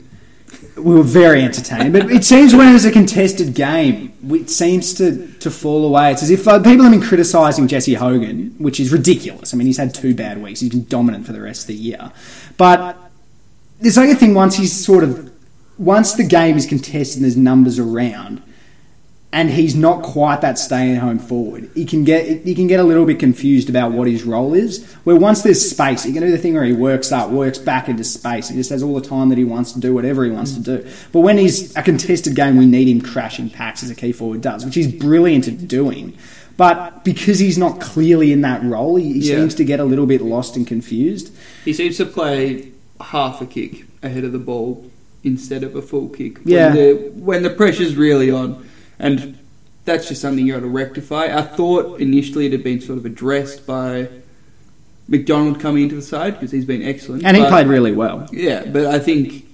we were very entertaining. But it seems when it's a contested game, it seems to, to fall away. It's as if like, people have been criticising Jesse Hogan, which is ridiculous. I mean, he's had two bad weeks. He's been dominant for the rest of the year. But there's like a thing once he's sort of once the game is contested and there's numbers around, and he's not quite that staying home forward. He can get he can get a little bit confused about what his role is. Where once there's space, he can do the thing where he works up, works back into space. He just has all the time that he wants to do whatever he wants to do. But when he's a contested game, we need him crashing packs as a key forward does, which he's brilliant at doing. But because he's not clearly in that role, he, he Yeah. seems to get a little bit lost and confused. He seems to play half a kick ahead of the ball instead of a full kick. Yeah. When the, when the pressure's really on. And that's just something you got to rectify. I thought initially it had been sort of addressed by McDonald coming into the side because he's been excellent. And he but- played really well. Yeah, but I think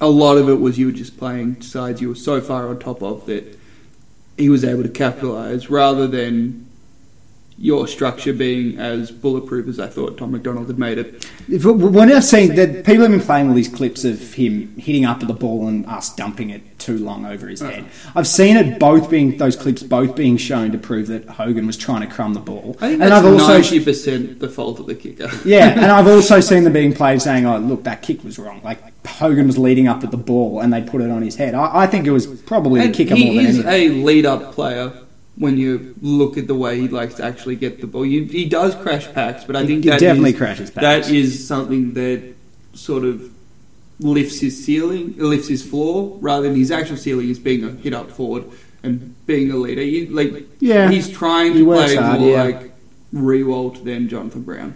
a lot of it was you were just playing sides you were so far on top of that he was able to capitalise rather than your structure being as bulletproof as I thought Tom McDonald had made it. If, when I've seen that people have been playing all these clips of him hitting up at the ball and us dumping it too long over his head. I've seen it both being those clips both being shown to prove that Hogan was trying to crumb the ball. I think and that's I've also ninety percent the fault of the kicker. [LAUGHS] yeah, and I've also seen them being played saying, "Oh, look, that kick was wrong." Like Hogan was leading up at the ball and they put it on his head. I, I think it was probably the kicker more he than is anything. a lead-up player. When you look at the way he likes to actually get the ball, you, he does crash packs, but I think he that definitely is- crashes packs. That is something that sort of lifts his ceiling, lifts his floor, rather than his actual ceiling is being a hit up forward and being a leader. He, like Yeah. he's trying He to works play hard, more yeah. like Riewoldt than Jonathan Brown.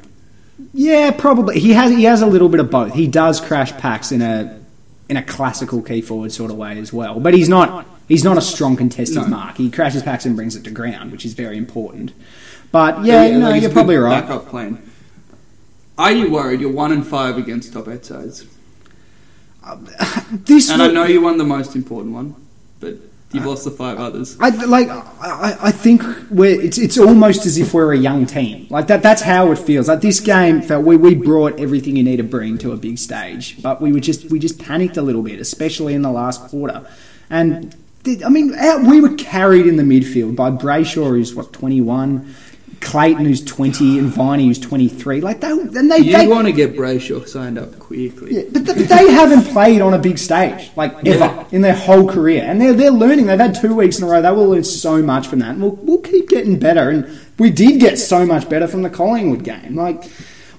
Yeah, probably. He has he has a little bit of both. He does crash packs in a in a classical key forward sort of way as well. But he's not he's not a strong contested No. mark. He crashes packs and brings it to ground, which is very important. But yeah, you know, like, you're probably right. Backup plan. Are you worried? You're one and five against top eight sides, [SIGHS] This and I know you won the most important one, but you've lost the five others. I like. I, I think we're. It's it's almost as if we're a young team. Like that. That's how it feels. Like this game felt. We, we brought everything you need to bring to a big stage, but we were just we just panicked a little bit, especially in the last quarter. And I mean, our, we were carried in the midfield by Brayshaw, who's what twenty one. Clayton, who's twenty, and Viney, who's twenty three. Like they, and they, You they want to get Brayshaw signed up quickly. yeah, but th- they haven't played on a big stage like ever Yeah. in their whole career, and they're they're learning. They've had two weeks in a row. They will learn so much from that, and we'll we'll keep getting better. And we did get so much better from the Collingwood game. Like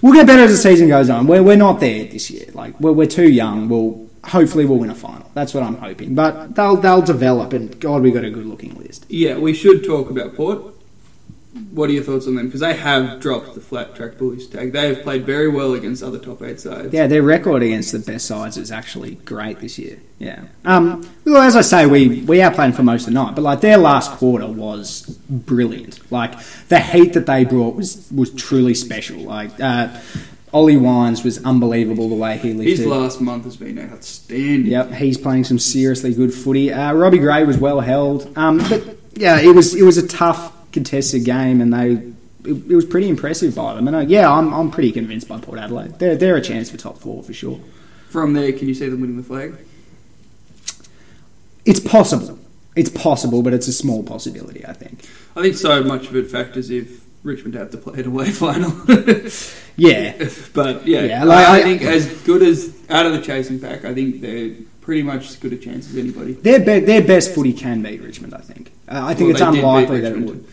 we'll get better as the season goes on. We're we're not there this year. Like we're we're too young. We'll hopefully we'll win a final. That's what I'm hoping. But they'll they'll develop, and God, we got a good looking list. Yeah, we should talk about Port. What are your thoughts on them? Because they have dropped the flat track bullies tag. They have played very well against other top eight sides. Yeah, their record against the best sides is actually great this year. Yeah. Um, well, as I say, we we are playing for most of the night, but like their last quarter was brilliant. Like the heat that they brought was was truly special. Like uh, Ollie Wines was unbelievable the way he lifted. His last month has been outstanding. Yep, he's playing some seriously good footy. Uh, Robbie Gray was well held, um, but yeah, it was it was a tough contested game, and they it, it was pretty impressive by them. And uh, yeah, I'm I'm pretty convinced by Port Adelaide. They're they're a chance for top four for sure. From there, can you see them winning the flag? It's possible. It's possible, but it's a small possibility, I think. I think so much of it factors if Richmond have to play an away [LAUGHS] final. Yeah. [LAUGHS] but yeah, Yeah, like, I, I- think as good as out of the chasing pack, I think they're pretty much as good a chance as anybody. Their, be- their best footy can beat Richmond, I think. Uh, I think Well, it's they did beat unlikely that it would.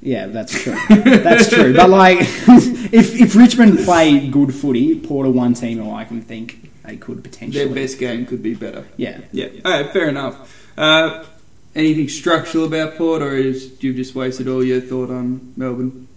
Yeah, that's true. that's true. But like, [LAUGHS] if if Richmond play good footy, Port are one team who I can think they could potentially. Their best game could be better. Yeah. Yeah, all right, fair enough. Uh, anything structural about Port, or is you've just wasted all your thought on Melbourne?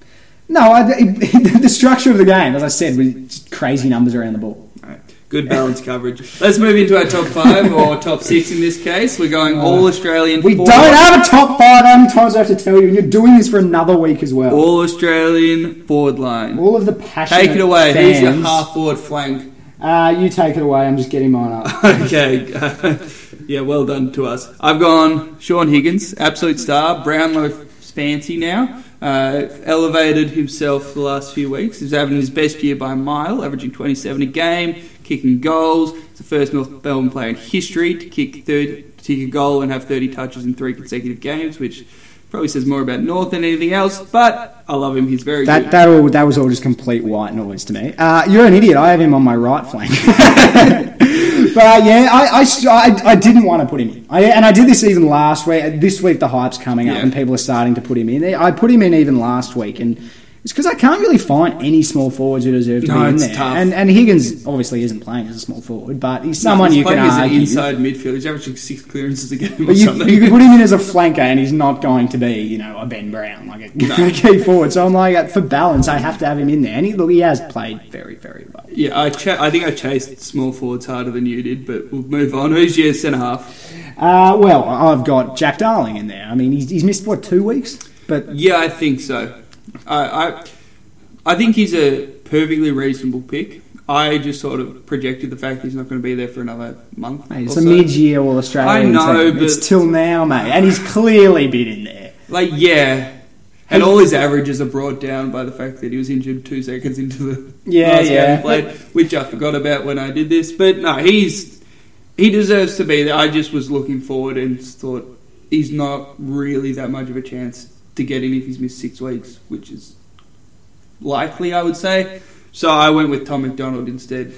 No, I, it, the structure of the game, as I said, was crazy numbers around the ball. Right, good balanced coverage. Let's move into our top five or top six in this case. We're going all Australian. We forward. don't have a top five. How many times I have to tell you? And you're doing this for another week as well. all Australian forward line. All of the passion. Take it away. Fans, Who's your half forward flank? Uh, you take it away. I'm just getting mine up. [LAUGHS] okay. [LAUGHS] yeah, well done to us. I've gone Shaun Higgins, absolute star. Brownlow fancy now. Uh, elevated himself the last few weeks. He's having his best year by a mile, averaging 27 a game, kicking goals. He's the first North Melbourne player in history to kick third, to kick a goal and have 30 touches in three consecutive games, which probably says more about North than anything else. But I love him. He's very That good. that all that was all just complete white noise to me. Uh, you're an idiot. I have him on my right flank. [LAUGHS] but uh, yeah, I, I, I, I didn't want to put him in. I, and I did this even last week. This week the hype's coming up Yeah. and people are starting to put him in. I put him in even last week and. It's because I can't really find any small forwards who deserve to No, be in there. tough. And, and Higgins obviously isn't playing as a small forward, but he's someone He's you can as an inside midfielder. He's averaging six clearances a game or But you, something. you could put him in as a [LAUGHS] flanker, and he's not going to be, you know, a Ben Brown, like a, [LAUGHS] a key forward. So I'm like, for balance, I have to have him in there. And he, look, he has played very, very well. Yeah, I cha- I think I chased small forwards harder than you did, but we'll move on. Who's your centre half? Uh, well, I've got Jack Darling in there. I mean, he's, he's missed what two weeks, but Yeah, I think so. I, I I think he's a perfectly reasonable pick. I just sort of projected the fact he's not going to be there for another month. mate, it's a so. mid-year All Australian. I know, team. it's till now, mate, and he's clearly been in there. Like, yeah. And all his averages are brought down by the fact that he was injured two seconds into the Yeah, last game yeah. he played, which I forgot about when I did this. But no, he's he deserves to be there. I just was looking forward and thought he's not really that much of a chance to get in if he's missed six weeks, which is likely, I would say. So I went with Tom McDonald instead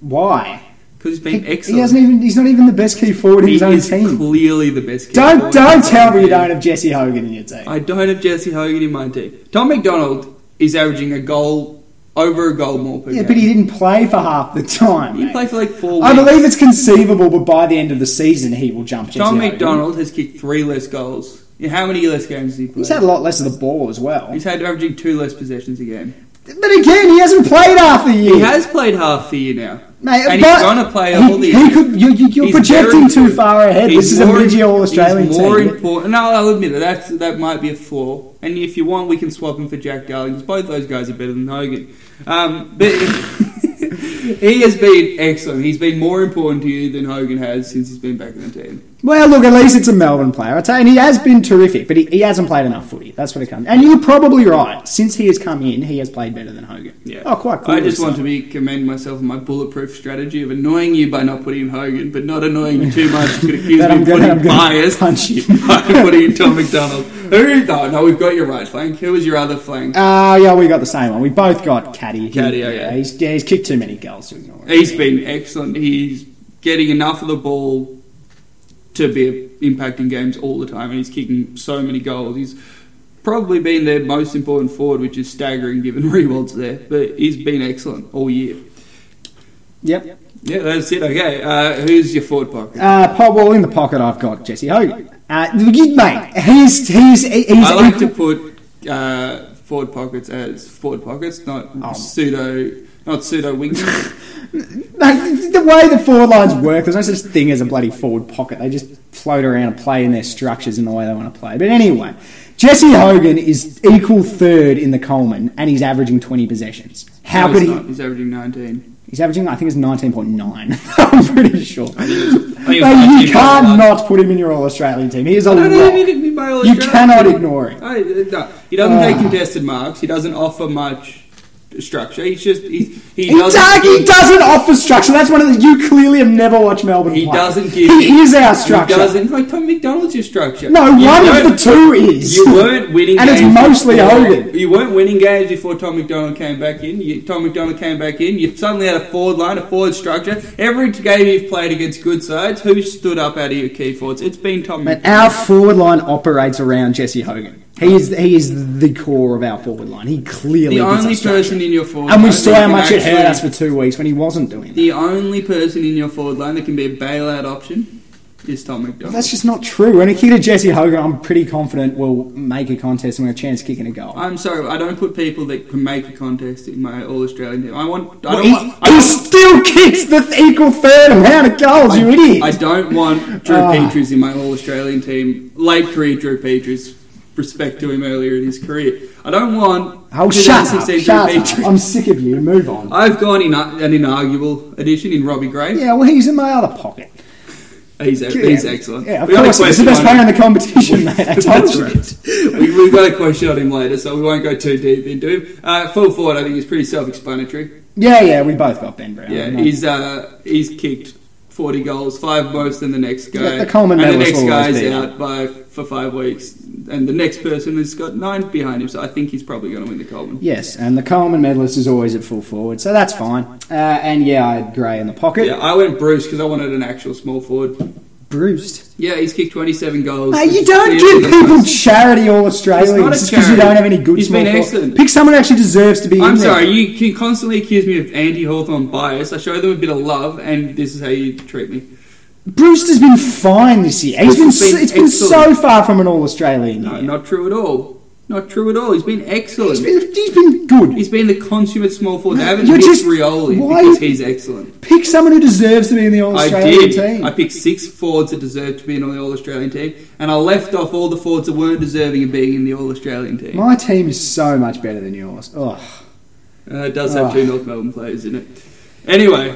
Why? because he's been He, excellent. he hasn't even. He's not even the best key forward in He his own is team. clearly the best. key Don't don't tell me you don't have Jesse Hogan in your team. I don't have Jesse Hogan in my team. Tom McDonald is averaging a goal over a goal more per yeah, game. but he didn't play for half the time. He mate. played for like four I believe it's conceivable, but by the end of the season, he will jump. Jesse Tom Hogan. McDonald has kicked three less goals. In how many less games has he played? He's had a lot less of the ball as well. He's had averaging two less possessions a game. But again, he hasn't played half the year. He has played half the year now. Mate, and he's going to play all the he year. could, you, He's projecting too good. far ahead. He's this is a more- mid-year All-Australian he's more team. important. No, I'll admit it. That's, that might be a flaw. And if you want, we can swap him for Jack Darling. Both those guys are better than Hogan. Um, but [LAUGHS] he has been excellent. He's been more important to you than Hogan has since he's been back in the team. Well, look, at least it's a Melbourne player. I tell you, and he has been terrific, but he, he hasn't played enough footy. That's what it comes. And you're probably right. Since he has come in, he has played better than Hogan. Yeah. Oh, quite I clearly just want so. to be commend myself on my bulletproof strategy of annoying you by not putting Hogan, but not annoying you too much. You could accuse me of putting bias punch you. [LAUGHS] by putting in Tom McDonald. Who? No, no, we've got your right flank. Who was your other flank? Uh, yeah, we got the same one. We both got Caddy. Caddy, yeah, okay. he's, yeah, he's kicked too many goals to ignore. He's been excellent. He's getting enough of the ball to be impacting games all the time, and he's kicking so many goals. He's probably been their most important forward, which is staggering given [LAUGHS] Riewoldt's there. But he's been excellent all year. Yep. Yeah, that's it. Okay, uh, who's your forward pocket? Uh, well, in the pocket, I've got Jesse Hogan. Uh, mate, he's he's he's. I like to put uh, forward pockets as forward pockets, not Oh. pseudo, not pseudo wings. [LAUGHS] The way the forward lines work, there's no such thing as a bloody forward pocket. They just float around and play in their structures in the way they want to play. But anyway, Jesse Hogan is equal third in the Coleman, and he's averaging 20 possessions. How No, could he's he? not. He's averaging nineteen. He's averaging, I think it's 19.9. [LAUGHS] I'm pretty sure. I think it was- I think it was Mate, 19 you can't not put him in your All Australian team. He is a I don't lock. even think he'd be All You cannot ignore him. I, no, he doesn't take Ah. contested marks. He doesn't offer much structure. He's just he he, He, doesn't. does, he doesn't offer structure. That's one of the. You clearly have never watched Melbourne He play. doesn't give. He is our He structure. doesn't like Tom McDonald's your structure. No, You one of the two is. You weren't winning, And it's mostly before- Hogan. You weren't winning games before Tom McDonald came back in. You, Tom McDonald came back in. You suddenly had a forward line, a forward structure. Every game you've played against good sides, who stood up out of your key forwards? It's been Tom. But McDonald. our forward line operates around Jesse Hogan. He is he is the core of our forward line. He clearly the only person in your forward and we saw how much it hurt us for two weeks when he wasn't doing that. The only person in your forward line that can be a bailout option is Tom McDonald. That's just not true. When it kicked at Jesse Hogan, I'm pretty confident we'll make a contest and have a chance of kicking a goal. I'm sorry, I don't put people that can make a contest in my All Australian team. I want. I Well, don't he, want. I he don't, still kicks the equal third amount of goals, you idiot. I don't want Drew. Ah. Peters in my All Australian team. Late career Drew Petrie. Respect to him earlier in his career. I don't want. oh, shut up. Shut up. I'm sick of you. Move on. I've gone in an inarguable addition in Robbie Gray. Yeah, well, he's in my other pocket. He's, he's excellent. Yeah, of We got a course. He's the best player in the competition, [LAUGHS] mate. I told That's you. right. we, we've got a question on him later, so we won't go too deep into him. Uh, full forward, I think, is pretty self-explanatory. Yeah, yeah, we both got Ben Brown. Yeah, he's uh, he's kicked forty goals, five most than the next guy. Yeah, the Coleman and the next guy's out by for five weeks, and the next person has got nine behind him. So I think he's probably going to win the Coleman. Yes, and the Coleman medalist is always at full forward, so that's fine. Uh, and yeah, I had Gray in the pocket. Yeah, I went Breust because I wanted an actual small forward. Breust. Yeah, he's kicked twenty-seven goals. Mate, you don't give people charity all Australians just because you don't have any good He's been excellent. Pick someone who actually deserves to be I'm in there. sorry, you can constantly accuse me of anti-Hawthorn bias. I show them a bit of love, and this is how you treat me. Has been fine this year. He's been, been it's been so far from an All Australian No, year. not true at all. Not true at all. He's been excellent. He's been, he's been good. He's been the consummate small forward. They haven't You're picked just- Rioli why- because he's excellent. Pick someone who deserves to be in the All I Australian did. team. I picked six forwards that deserved to be in the All Australian team, and I left off all the forwards that weren't deserving of being in the All Australian team. My team is so much better than yours. Ugh. Uh, it does have Oh. two North Melbourne players in it. Anyway,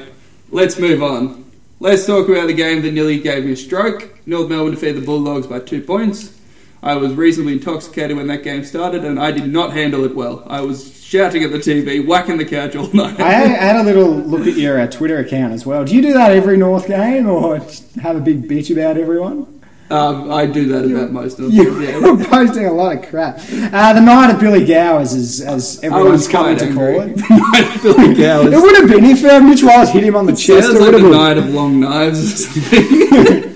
let's move on. Let's talk about the game that nearly gave me a stroke. North Melbourne defeated the Bulldogs by two points. I was reasonably intoxicated when that game started, and I did not handle it well. I was shouting at the TV, whacking the couch all night. I had, a little look at your uh, Twitter account as well. Do you do that every North game or have a big bitch about everyone? Um, I do that about most North You Melbourne. [LAUGHS] were posting a lot of crap. Uh, the night of Billy Gowers, as, as everyone's coming to call it. [LAUGHS] Billy [LAUGHS] Gowers. It would have been if uh, Mitch Wallis hit him on the chest. Sounds It like would the have been. night of long knives or something.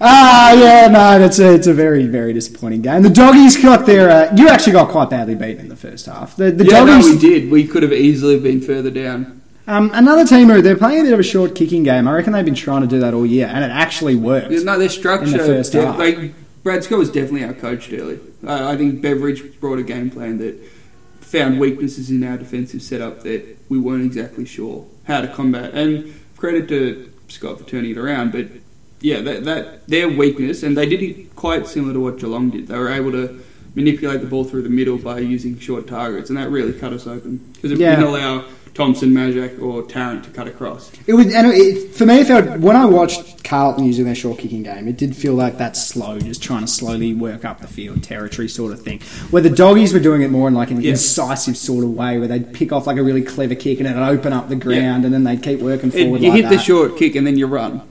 Ah, yeah, no, that's a, it's a very, very disappointing game. The doggies got their. Uh, you actually got quite badly beaten in the first half. The, the yeah, no, doggies. we did. We could have easily been further down. Um, another team who they're playing a bit of a short kicking game. I reckon they've been trying to do that all year, and it actually worked. Yeah, No, their structure. In the first de- half. like Brad Scott was definitely our coach early. I I think Beveridge brought a game plan that found weaknesses in our defensive setup that we weren't exactly sure how to combat. And credit to Scott for turning it around, but yeah, that, that their weakness, and they did it quite similar to what Geelong did. They were able to manipulate the ball through the middle by using short targets, and that really cut us open because it Yeah. didn't allow Thompson, Majak, or Tarrant to cut across. It was, and it, for me, it felt when I watched Carlton using their short kicking game, it did feel like that slow, just trying to slowly work up the field, territory sort of thing. Where the doggies were doing it more in like an Yeah. incisive sort of way, where they'd pick off like a really clever kick and it'd open up the ground, and then they'd keep working It- forward. you like hit the short kick and then you run.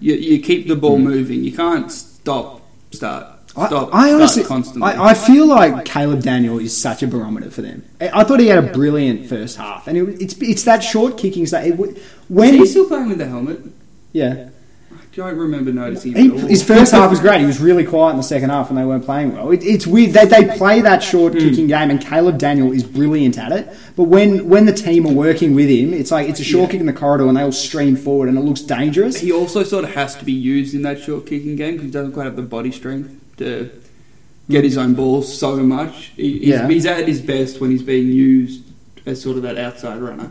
You, you keep the ball mm. moving. You can't stop, start, stop, I start honestly, constantly. I, I feel like Caleb Daniel is such a barometer for them. I, I thought he had a brilliant first half, and it, it's it's that short kicking stuff. When Is he still playing with the helmet? yeah, I don't remember noticing He, him at all. his first half was great. He was really quiet in the second half when they weren't playing well. It, it's weird. They, they play that short Hmm. kicking game, and Caleb Daniel is brilliant at it. But when, when the team are working with him, it's like it's a short Yeah. kick in the corridor, and they all stream forward, and it looks dangerous. He also sort of has to be used in that short kicking game because he doesn't quite have the body strength to get his own ball so much. He, he's, Yeah. he's at his best when he's being used as sort of that outside runner.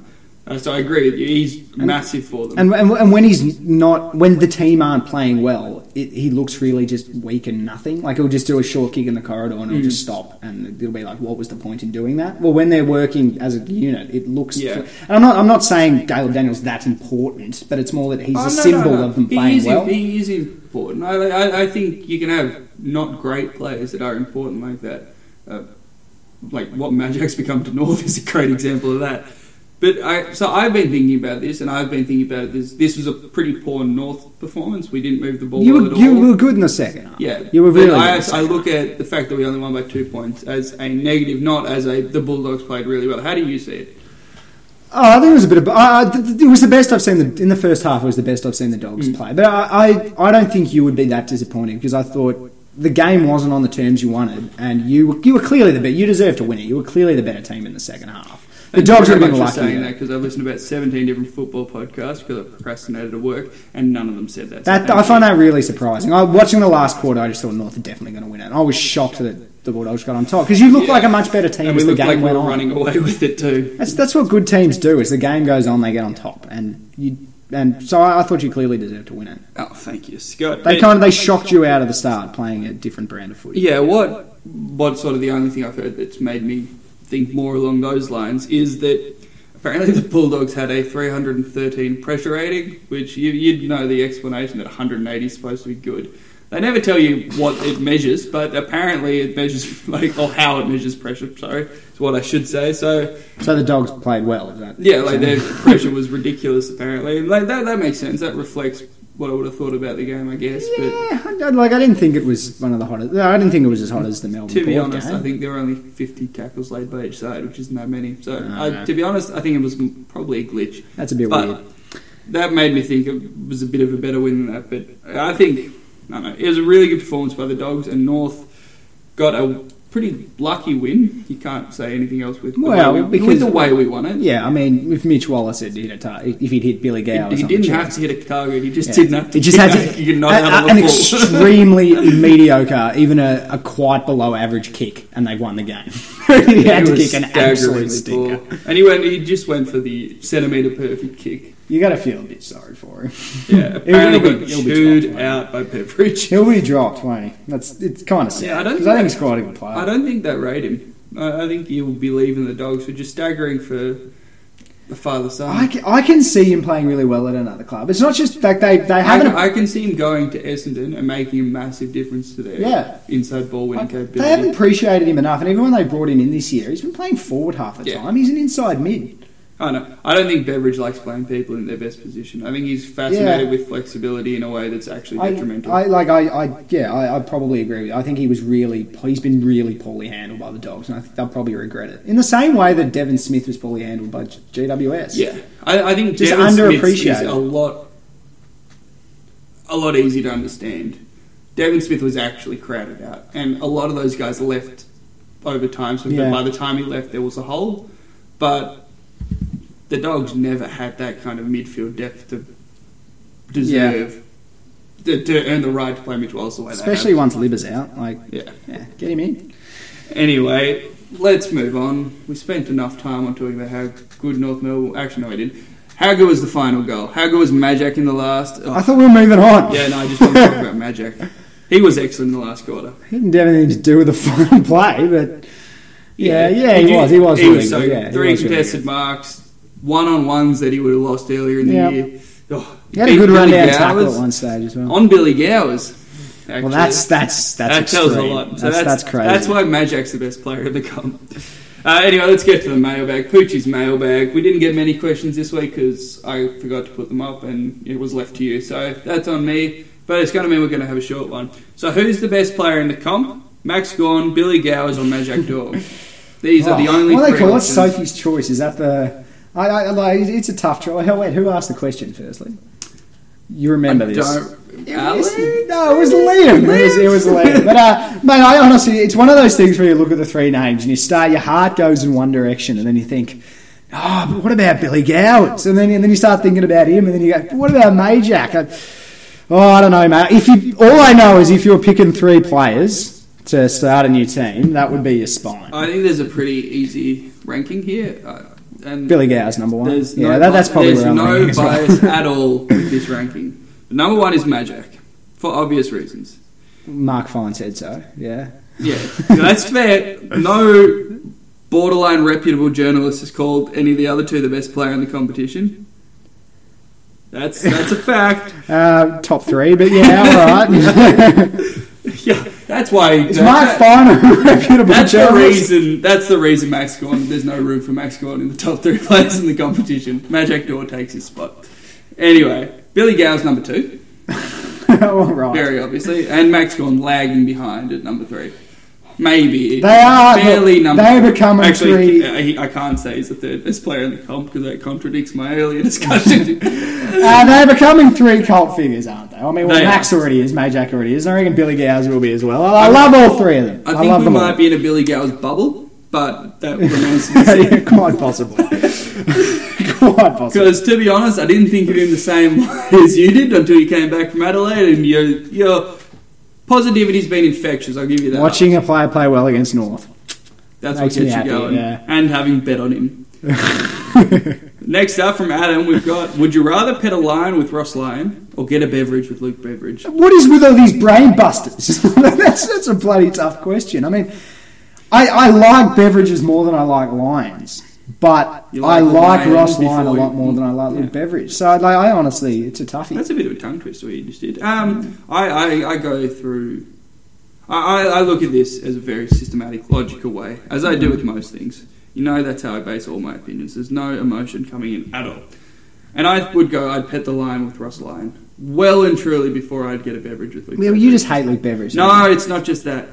So I agree with you. He's massive for them. And, and, and when he's not, when the team aren't playing well, it, he looks really just weak and nothing. Like he'll just do a short kick in the corridor and he'll Mm. just stop, and it'll be like, what was the point in doing that? Well, when they're working as a unit, it looks. Yeah. And I'm not, I'm not saying Caleb Daniel's that important, but it's more that he's Oh, a no, symbol no, no. of them he playing is, well. He is important. I, I, I think you can have not great players that are important like that. Uh, like what Majak's become to North [LAUGHS] is a great example of that. But I, so I've been thinking about this, and I've been thinking about this. This was a pretty poor North performance. We didn't move the ball You were, at all. you were good in the second half. Yeah, You were really good. I, I look at the fact that we only won by two points as a negative, not as a the Bulldogs played really well. How do you see it? Oh, I think it was a bit of. I I- th- th- it was the best I've seen the, in the first half. It was the best I've seen the Dogs Mm. play. But I, I, I don't think you would be that disappointed because I thought the game wasn't on the terms you wanted, and you you were clearly the better. You deserved to win it. You were clearly the better team in the second half. The Dogs are have for lucky. saying that because I've listened to about seventeen different football podcasts because I procrastinated at work, and none of them said that. So That, I find you. that really surprising. I, watching the last quarter, I just thought North are definitely going to win it. And I was shocked that the Bulldogs got on top because you look Yeah. like a much better team and as we the game like we went were on. running away [LAUGHS] with it too. That's that's what good teams do. As the game goes on, they get on top, and you and so I, thought you clearly deserved to win it. Oh, thank you, Scott. They kind of they shocked you out of the start playing a different brand of footy. Yeah, what what sort of the only thing I've heard that's made me think more along those lines is that apparently the Bulldogs had a 313 pressure rating, which you, you'd know the explanation that 180 is supposed to be good. They never tell you what it measures, but apparently it measures [LAUGHS] like or how it measures pressure. Sorry, is what I should say. So So the dogs played well. Is that yeah, like their pressure was ridiculous. Apparently, like that that makes sense. That reflects what I would have thought about the game, I guess. But Yeah, I- like I didn't think it was one of the hottest. I didn't think it was as hot as the Melbourne. To be honest, game. I think there were only 50 tackles laid by each side, which isn't that many. So, No, I, no. to be honest, I think it was probably a glitch. that's a bit But weird. that made me think it was a bit of a better win than that. But I think, I don't it was a really good performance by the Dogs, and North got a pretty lucky win. You can't say anything else with the, Well, way, we, because- with the way we won it. Yeah, I mean, if Mitch Wallis had hit a tar- if he'd hit Billy Gow, or He, he didn't have to hit a target, he just Yeah. didn't have to He just had to a- a- an extremely [LAUGHS] mediocre, even a, a quite below average kick, and they won the game. he [LAUGHS] He had to kick an absolute stinker. And he went. He just went for the centimetre perfect kick. You got to feel a bit sorry for him. Yeah, apparently [LAUGHS] He'll be- he'll be chewed dropped, won't out by Beveridge. He'll be dropped, won't he? That's it's kind of sad. Yeah, I don't think I think he's quite a good player. I don't think that rate him. I, I think he'll be leaving the dogs for just staggering for the father son. I can, I can see him playing really well at another club. It's not just like they they haven't. I can see him going to Essendon and making a massive difference to their Yeah. inside ball winning Like, they haven't appreciated him enough, and even when they brought him in this year, he's been playing forward half the Yeah. time. He's an inside mid. I know. I don't think Beveridge likes playing people in their best position. I think he's fascinated Yeah. with flexibility in a way that's actually detrimental. I like I, I yeah I, I probably agree with you. I think he was really he's been really poorly handled by the dogs, and I think they'll probably regret it in the same way that Devon Smith was poorly handled by GWS. yeah, I, I think Just Smith's underappreciated. is a lot, a lot easier to understand. Devon Smith was actually crowded out, and a lot of those guys left over time. So Yeah. by the time he left, there was a hole. But the Dogs never had that kind of midfield depth to deserve to, to earn the right to play Mitch Wallis the way especially once Libba's out. Like. Yeah. yeah, get him in. Anyway, let's move on. We spent enough time on talking about how good North Melbourne. Actually, no, we didn't. How good was the final goal? How good was Majak in the last? Oh, I thought we were moving on. yeah, no, I just want to talk about Majak. [LAUGHS] He was excellent in the last quarter. He didn't have anything to do with the [LAUGHS] final play, but yeah, yeah, he, did- was. He was. He really was so good. Yeah, Three really contested marks, one on ones that he would have lost earlier in the Yeah. year. Oh, He had a good run Billy down tackle at one stage as well. on Billy Gowers. Actually. well, that's that's that's that tells a lot. So That's, that's, that's crazy. That's why Majak's the best player in the comp. Uh, anyway, let's get to the mailbag. Poochie's mailbag. We didn't get many questions this week because I forgot to put them up and it was left to you. So that's on me. But it's going to mean we're going to have a short one. So who's the best player in the comp? Max Gawn, Billy Gowers, or Majak Daw? [LAUGHS] These are the Oh, only. What they three call options. Sophie's choice. Is that the? I, I, like, it's a tough choice. Wait, who asked the question firstly? You remember I this? don't- It Alex? was- no, it was Liam. It was, it was Liam. But uh, mate, I honestly, it's one of those things where you look at the three names and you start, your heart goes in one direction, and then you think, oh, but what about Billy Gowers? And then and then you start thinking about him, and then you go, what about Majak? I, oh, I don't know, mate. If you, all I know is if you're picking three players to start a new team, that would be your spine. I think there's a pretty easy ranking here. And Billy Gowers number one. There's yeah, no, that, that's probably there's where I'm no bias [LAUGHS] at all with this ranking. Number one is Majak, for obvious reasons. Mark Fine said so. Yeah. Yeah, that's fair. No borderline reputable journalist has called any of the other two the best player in the competition. That's that's a fact. [LAUGHS] Uh, top three, but yeah, all right. [LAUGHS] Yeah, That's why. It's Mark Finer a reputable That's the reason. That's the reason Max Gawn. There's no room for Max Gawn in the top three [LAUGHS] players in the competition. Majak Daw takes his spot. Anyway, Billy Gow's number two, [LAUGHS] All right. very obviously, and Max Gawn lagging behind at number three. Maybe They are- barely number. they're becoming Actually, three- I, I can't say he's the third best player in the comp because that contradicts my earlier discussion. [LAUGHS] Uh, they're becoming three cult figures, aren't they? I mean, well, They Max are. already is, Majak already is. And I reckon Billy Gow's will be as well. I, I love all three of them. I I, think love we them might all. be in a Billy Gow's bubble, but that remains to be [LAUGHS] seen. Yeah, Quite possibly. [LAUGHS] Quite possibly. Because to be honest, I didn't think of him the same way as you did until you came back from Adelaide, and your your positivity's been infectious. I'll give you that. Watching a player play well against North. that's makes what gets you happy, going, yeah. and having bet on him. [LAUGHS] Next up from Adam, we've got: Would you rather pet a lion with Ross Lyon or get a beverage with Luke Beveridge? What is with all these brain busters? [LAUGHS] that's, that's a bloody tough question. I mean, I, I like beverages more than I like lions. But You I like like Ross Lyon a lot more than I like Yeah. Luke Beveridge. So like, I honestly, it's a toughie. That's a bit of a tongue twister what you just did. Um, I, I, I go through. I, I look at this as a very systematic, logical way, as I do with most things. You know, that's how I base all my opinions. There's no emotion coming in at all. And I would go, I'd pet the lion with Ross Lyon well and truly before I'd get a beverage with Luke. Yeah, well, you just hate Luke Beveridge. no, it's not just that.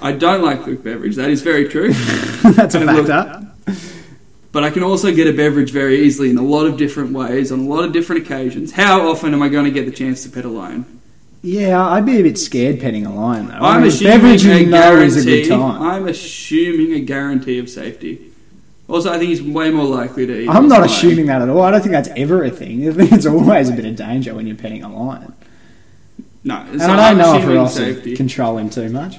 I don't like Luke Beveridge. That is very true. [LAUGHS] that's a And look- factor. But I can also get a beverage very easily in a lot of different ways on a lot of different occasions. How often am I going to get the chance to pet a lion? Yeah, I'd be a bit scared petting a lion though. I I'm mean, assuming Beveridge, a you know, is a guarantee. good time. I'm assuming a guarantee of safety. Also, I think he's way more likely to. eat I'm not lion. assuming that at all. I don't think that's ever a thing. [LAUGHS] I think it's always a bit of danger when you're petting a lion. No, And I don't know if assuming Ross safety. would control him too much.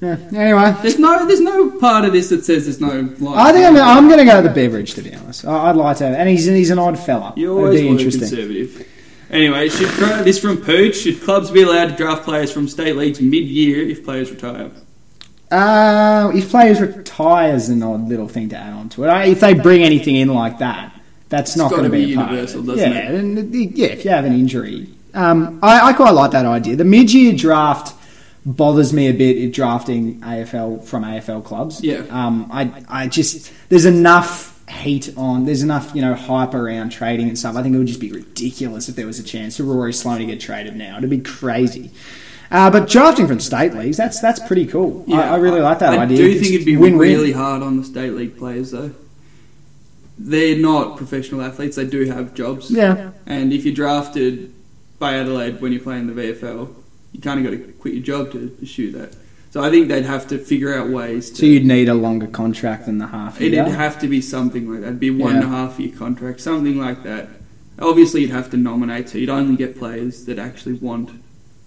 Yeah. Anyway, There's no, there's no part of this that says there's no. Lion. I think I'm, I'm going to go to the beverage to be honest. I- I'd like to, have, and he's he's an odd fella. You always be interesting. conservative. Anyway, should this from Pooch? Should clubs be allowed to draft players from state leagues mid-year if players retire? Uh, if players retire is an odd little thing to add on to it. I, if they bring anything in like that, that's not going to be, be universal, doesn't yeah, it? And, uh, yeah. If you have an injury, um, I, I quite like that idea. The mid-year draft bothers me a bit in drafting AFL from AFL clubs. Yeah. Um, I, I just there's enough heat on. There's enough you know hype around trading and stuff. I think it would just be ridiculous if there was a chance for Rory Sloane to get traded now. It'd be crazy. Uh, but drafting from state leagues, that's that's pretty cool. I, I really like that I idea. I do It's think it'd be win-win. really hard on the state league players though. They're not professional athletes; they do have jobs. Yeah, And if you're drafted by Adelaide when you're playing the VFL, you kind of got to quit your job to pursue that. So I think they'd have to figure out ways to. so you'd need a longer contract than the half year. It'd have to be something like that. It'd be one and a half year contract, something like that. Obviously, you'd have to nominate, so you'd only get players that actually want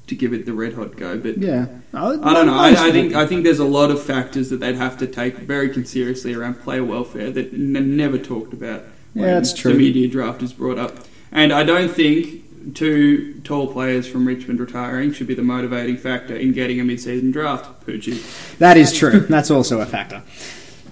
to give it the red hot go. But yeah, I don't know. I, I think I think there's a lot of factors that they'd have to take very seriously around player welfare that n- never talked about. Yeah, when that's true. The media draft is brought up, and I don't think two tall players from Richmond retiring should be the motivating factor in getting a mid-season draft. Poochie. that is true. That's also a factor.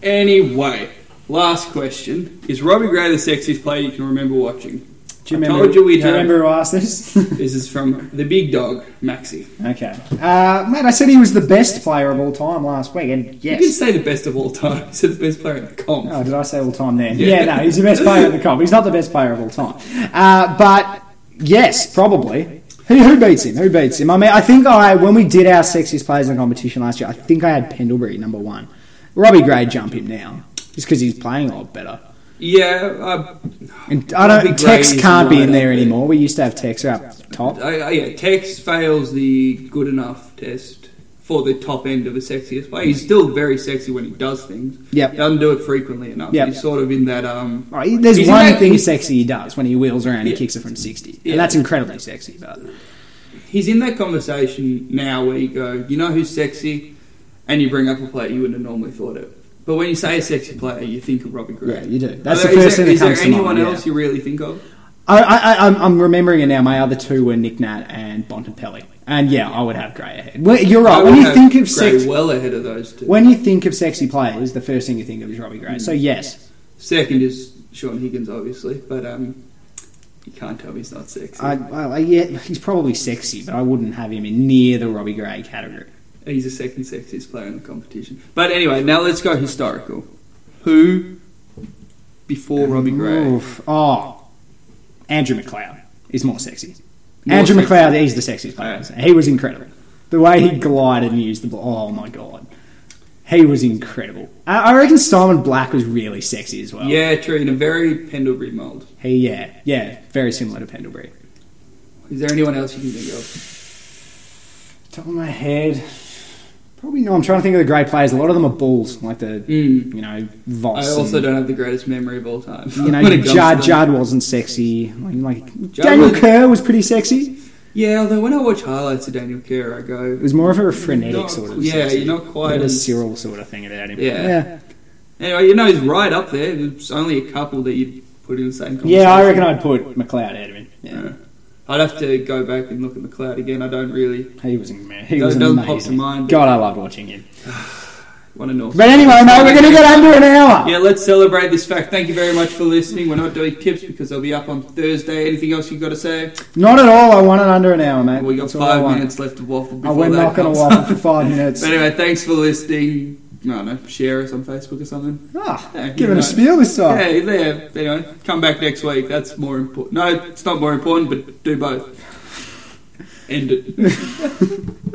Anyway, last question: Is Robbie Gray the sexiest player you can remember watching? Do you I remember? told you we'd do you remember who asked this? [LAUGHS] This is from the big dog, Maxi. okay, uh, mate. I said he was the best player of all time last week, and yes. You didn't say the best of all time. [LAUGHS] You said the best player in the comp. Oh, did I say all time then? Yeah. Yeah, no, he's the best player at the comp. He's not the best player of all time. Uh, but yes, probably. Who, who beats him? Who beats him? I mean, I think I when we did our sexiest players in the competition last year, I think I had Pendlebury number one. Robbie Gray jump him now, just because he's playing a lot better. Yeah, uh, And I don't. Tex can't be in there. anymore. We used to have Tex up top. I, I, yeah, Tex fails the good enough test for the top end of the sexiest player. He's still very sexy when he does things. Yeah, He doesn't do it frequently enough. Yep. He's sort of in that. Um, right, there's one that- thing he's- sexy he does when he wheels around and Yeah. kicks it from 60. Yeah. And that's incredibly sexy. But he's in that conversation now where you go, you know who's sexy, and you bring up a player you wouldn't have normally thought of. But when you say a sexy player, you think of Robbie Gray. yeah, you do. That's Are the first is there, thing is that comes there anyone mind. else you really think of? I, I, I'm, I'm remembering it now. My other two were Nick Nat and Bontempelli. And yeah, I would have Gray ahead. Well, you're I right. would When you have think of Gray sex, well ahead of those two. when you think of sexy players, the first thing you think of is Robbie Gray. So yes, Second is Shaun Higgins, obviously, but um, You can't tell me he's not sexy. I, well, yeah, he's probably sexy, but I wouldn't have him in near the Robbie Gray category. He's the second sexiest player in the competition. But anyway, now let's go historical. Who before Robbie Gray? Oof. Oh, Andrew McLeod is more sexy. Andrew sexy. McLeod, he's the sexiest player. Yeah. He was incredible. The way he glided and used the ball. Oh my god, he was incredible. I, I reckon Simon Black was really sexy as well. Yeah, true. In a very Pendlebury mould. He, yeah, yeah, very similar to Pendlebury. Is there anyone else you can think of? Top of my head, probably no. I'm trying to think of the great players. A lot of them are bulls, like the Mm. you know Voss. I also and, don't have the greatest memory of all time. You know, [LAUGHS] when it comes Judd. Judd wasn't sexy. Like, like Daniel was- Kerr was pretty sexy. Yeah, although when I watch highlights of Daniel Kerr, I go, It was more of a frenetic Not- sort of. yeah, sexy. you're not quite a Cyril sort of thing about him. Yeah. yeah, Anyway, you know, he's right up there. There's only a couple that you'd put in the same conversation. Yeah, I reckon I'd put McLeod ahead of him. Yeah, Yeah. I'd have to go back and look at McLeod again. I don't really he was man. He was doesn't pop to amazing. mind. God, I loved watching him. want to know. But anyway, mate, we're gonna get under an hour. Yeah, let's celebrate this fact. Thank you very much for listening. We're not doing tips because they'll be up on Thursday. Anything else you've got to say? Not at all. I want it under an hour, mate. we got That's all I five want. minutes left to waffle Oh, before we're that not going comes. to waffle for [LAUGHS] five minutes. But anyway, thanks for listening. I don't know, share us on Facebook or something. Ah, Yeah, giving you a know. spiel this time. Yeah, there. Anyway, come back next week. That's more important. No, it's not more important, but do both. End it. [LAUGHS]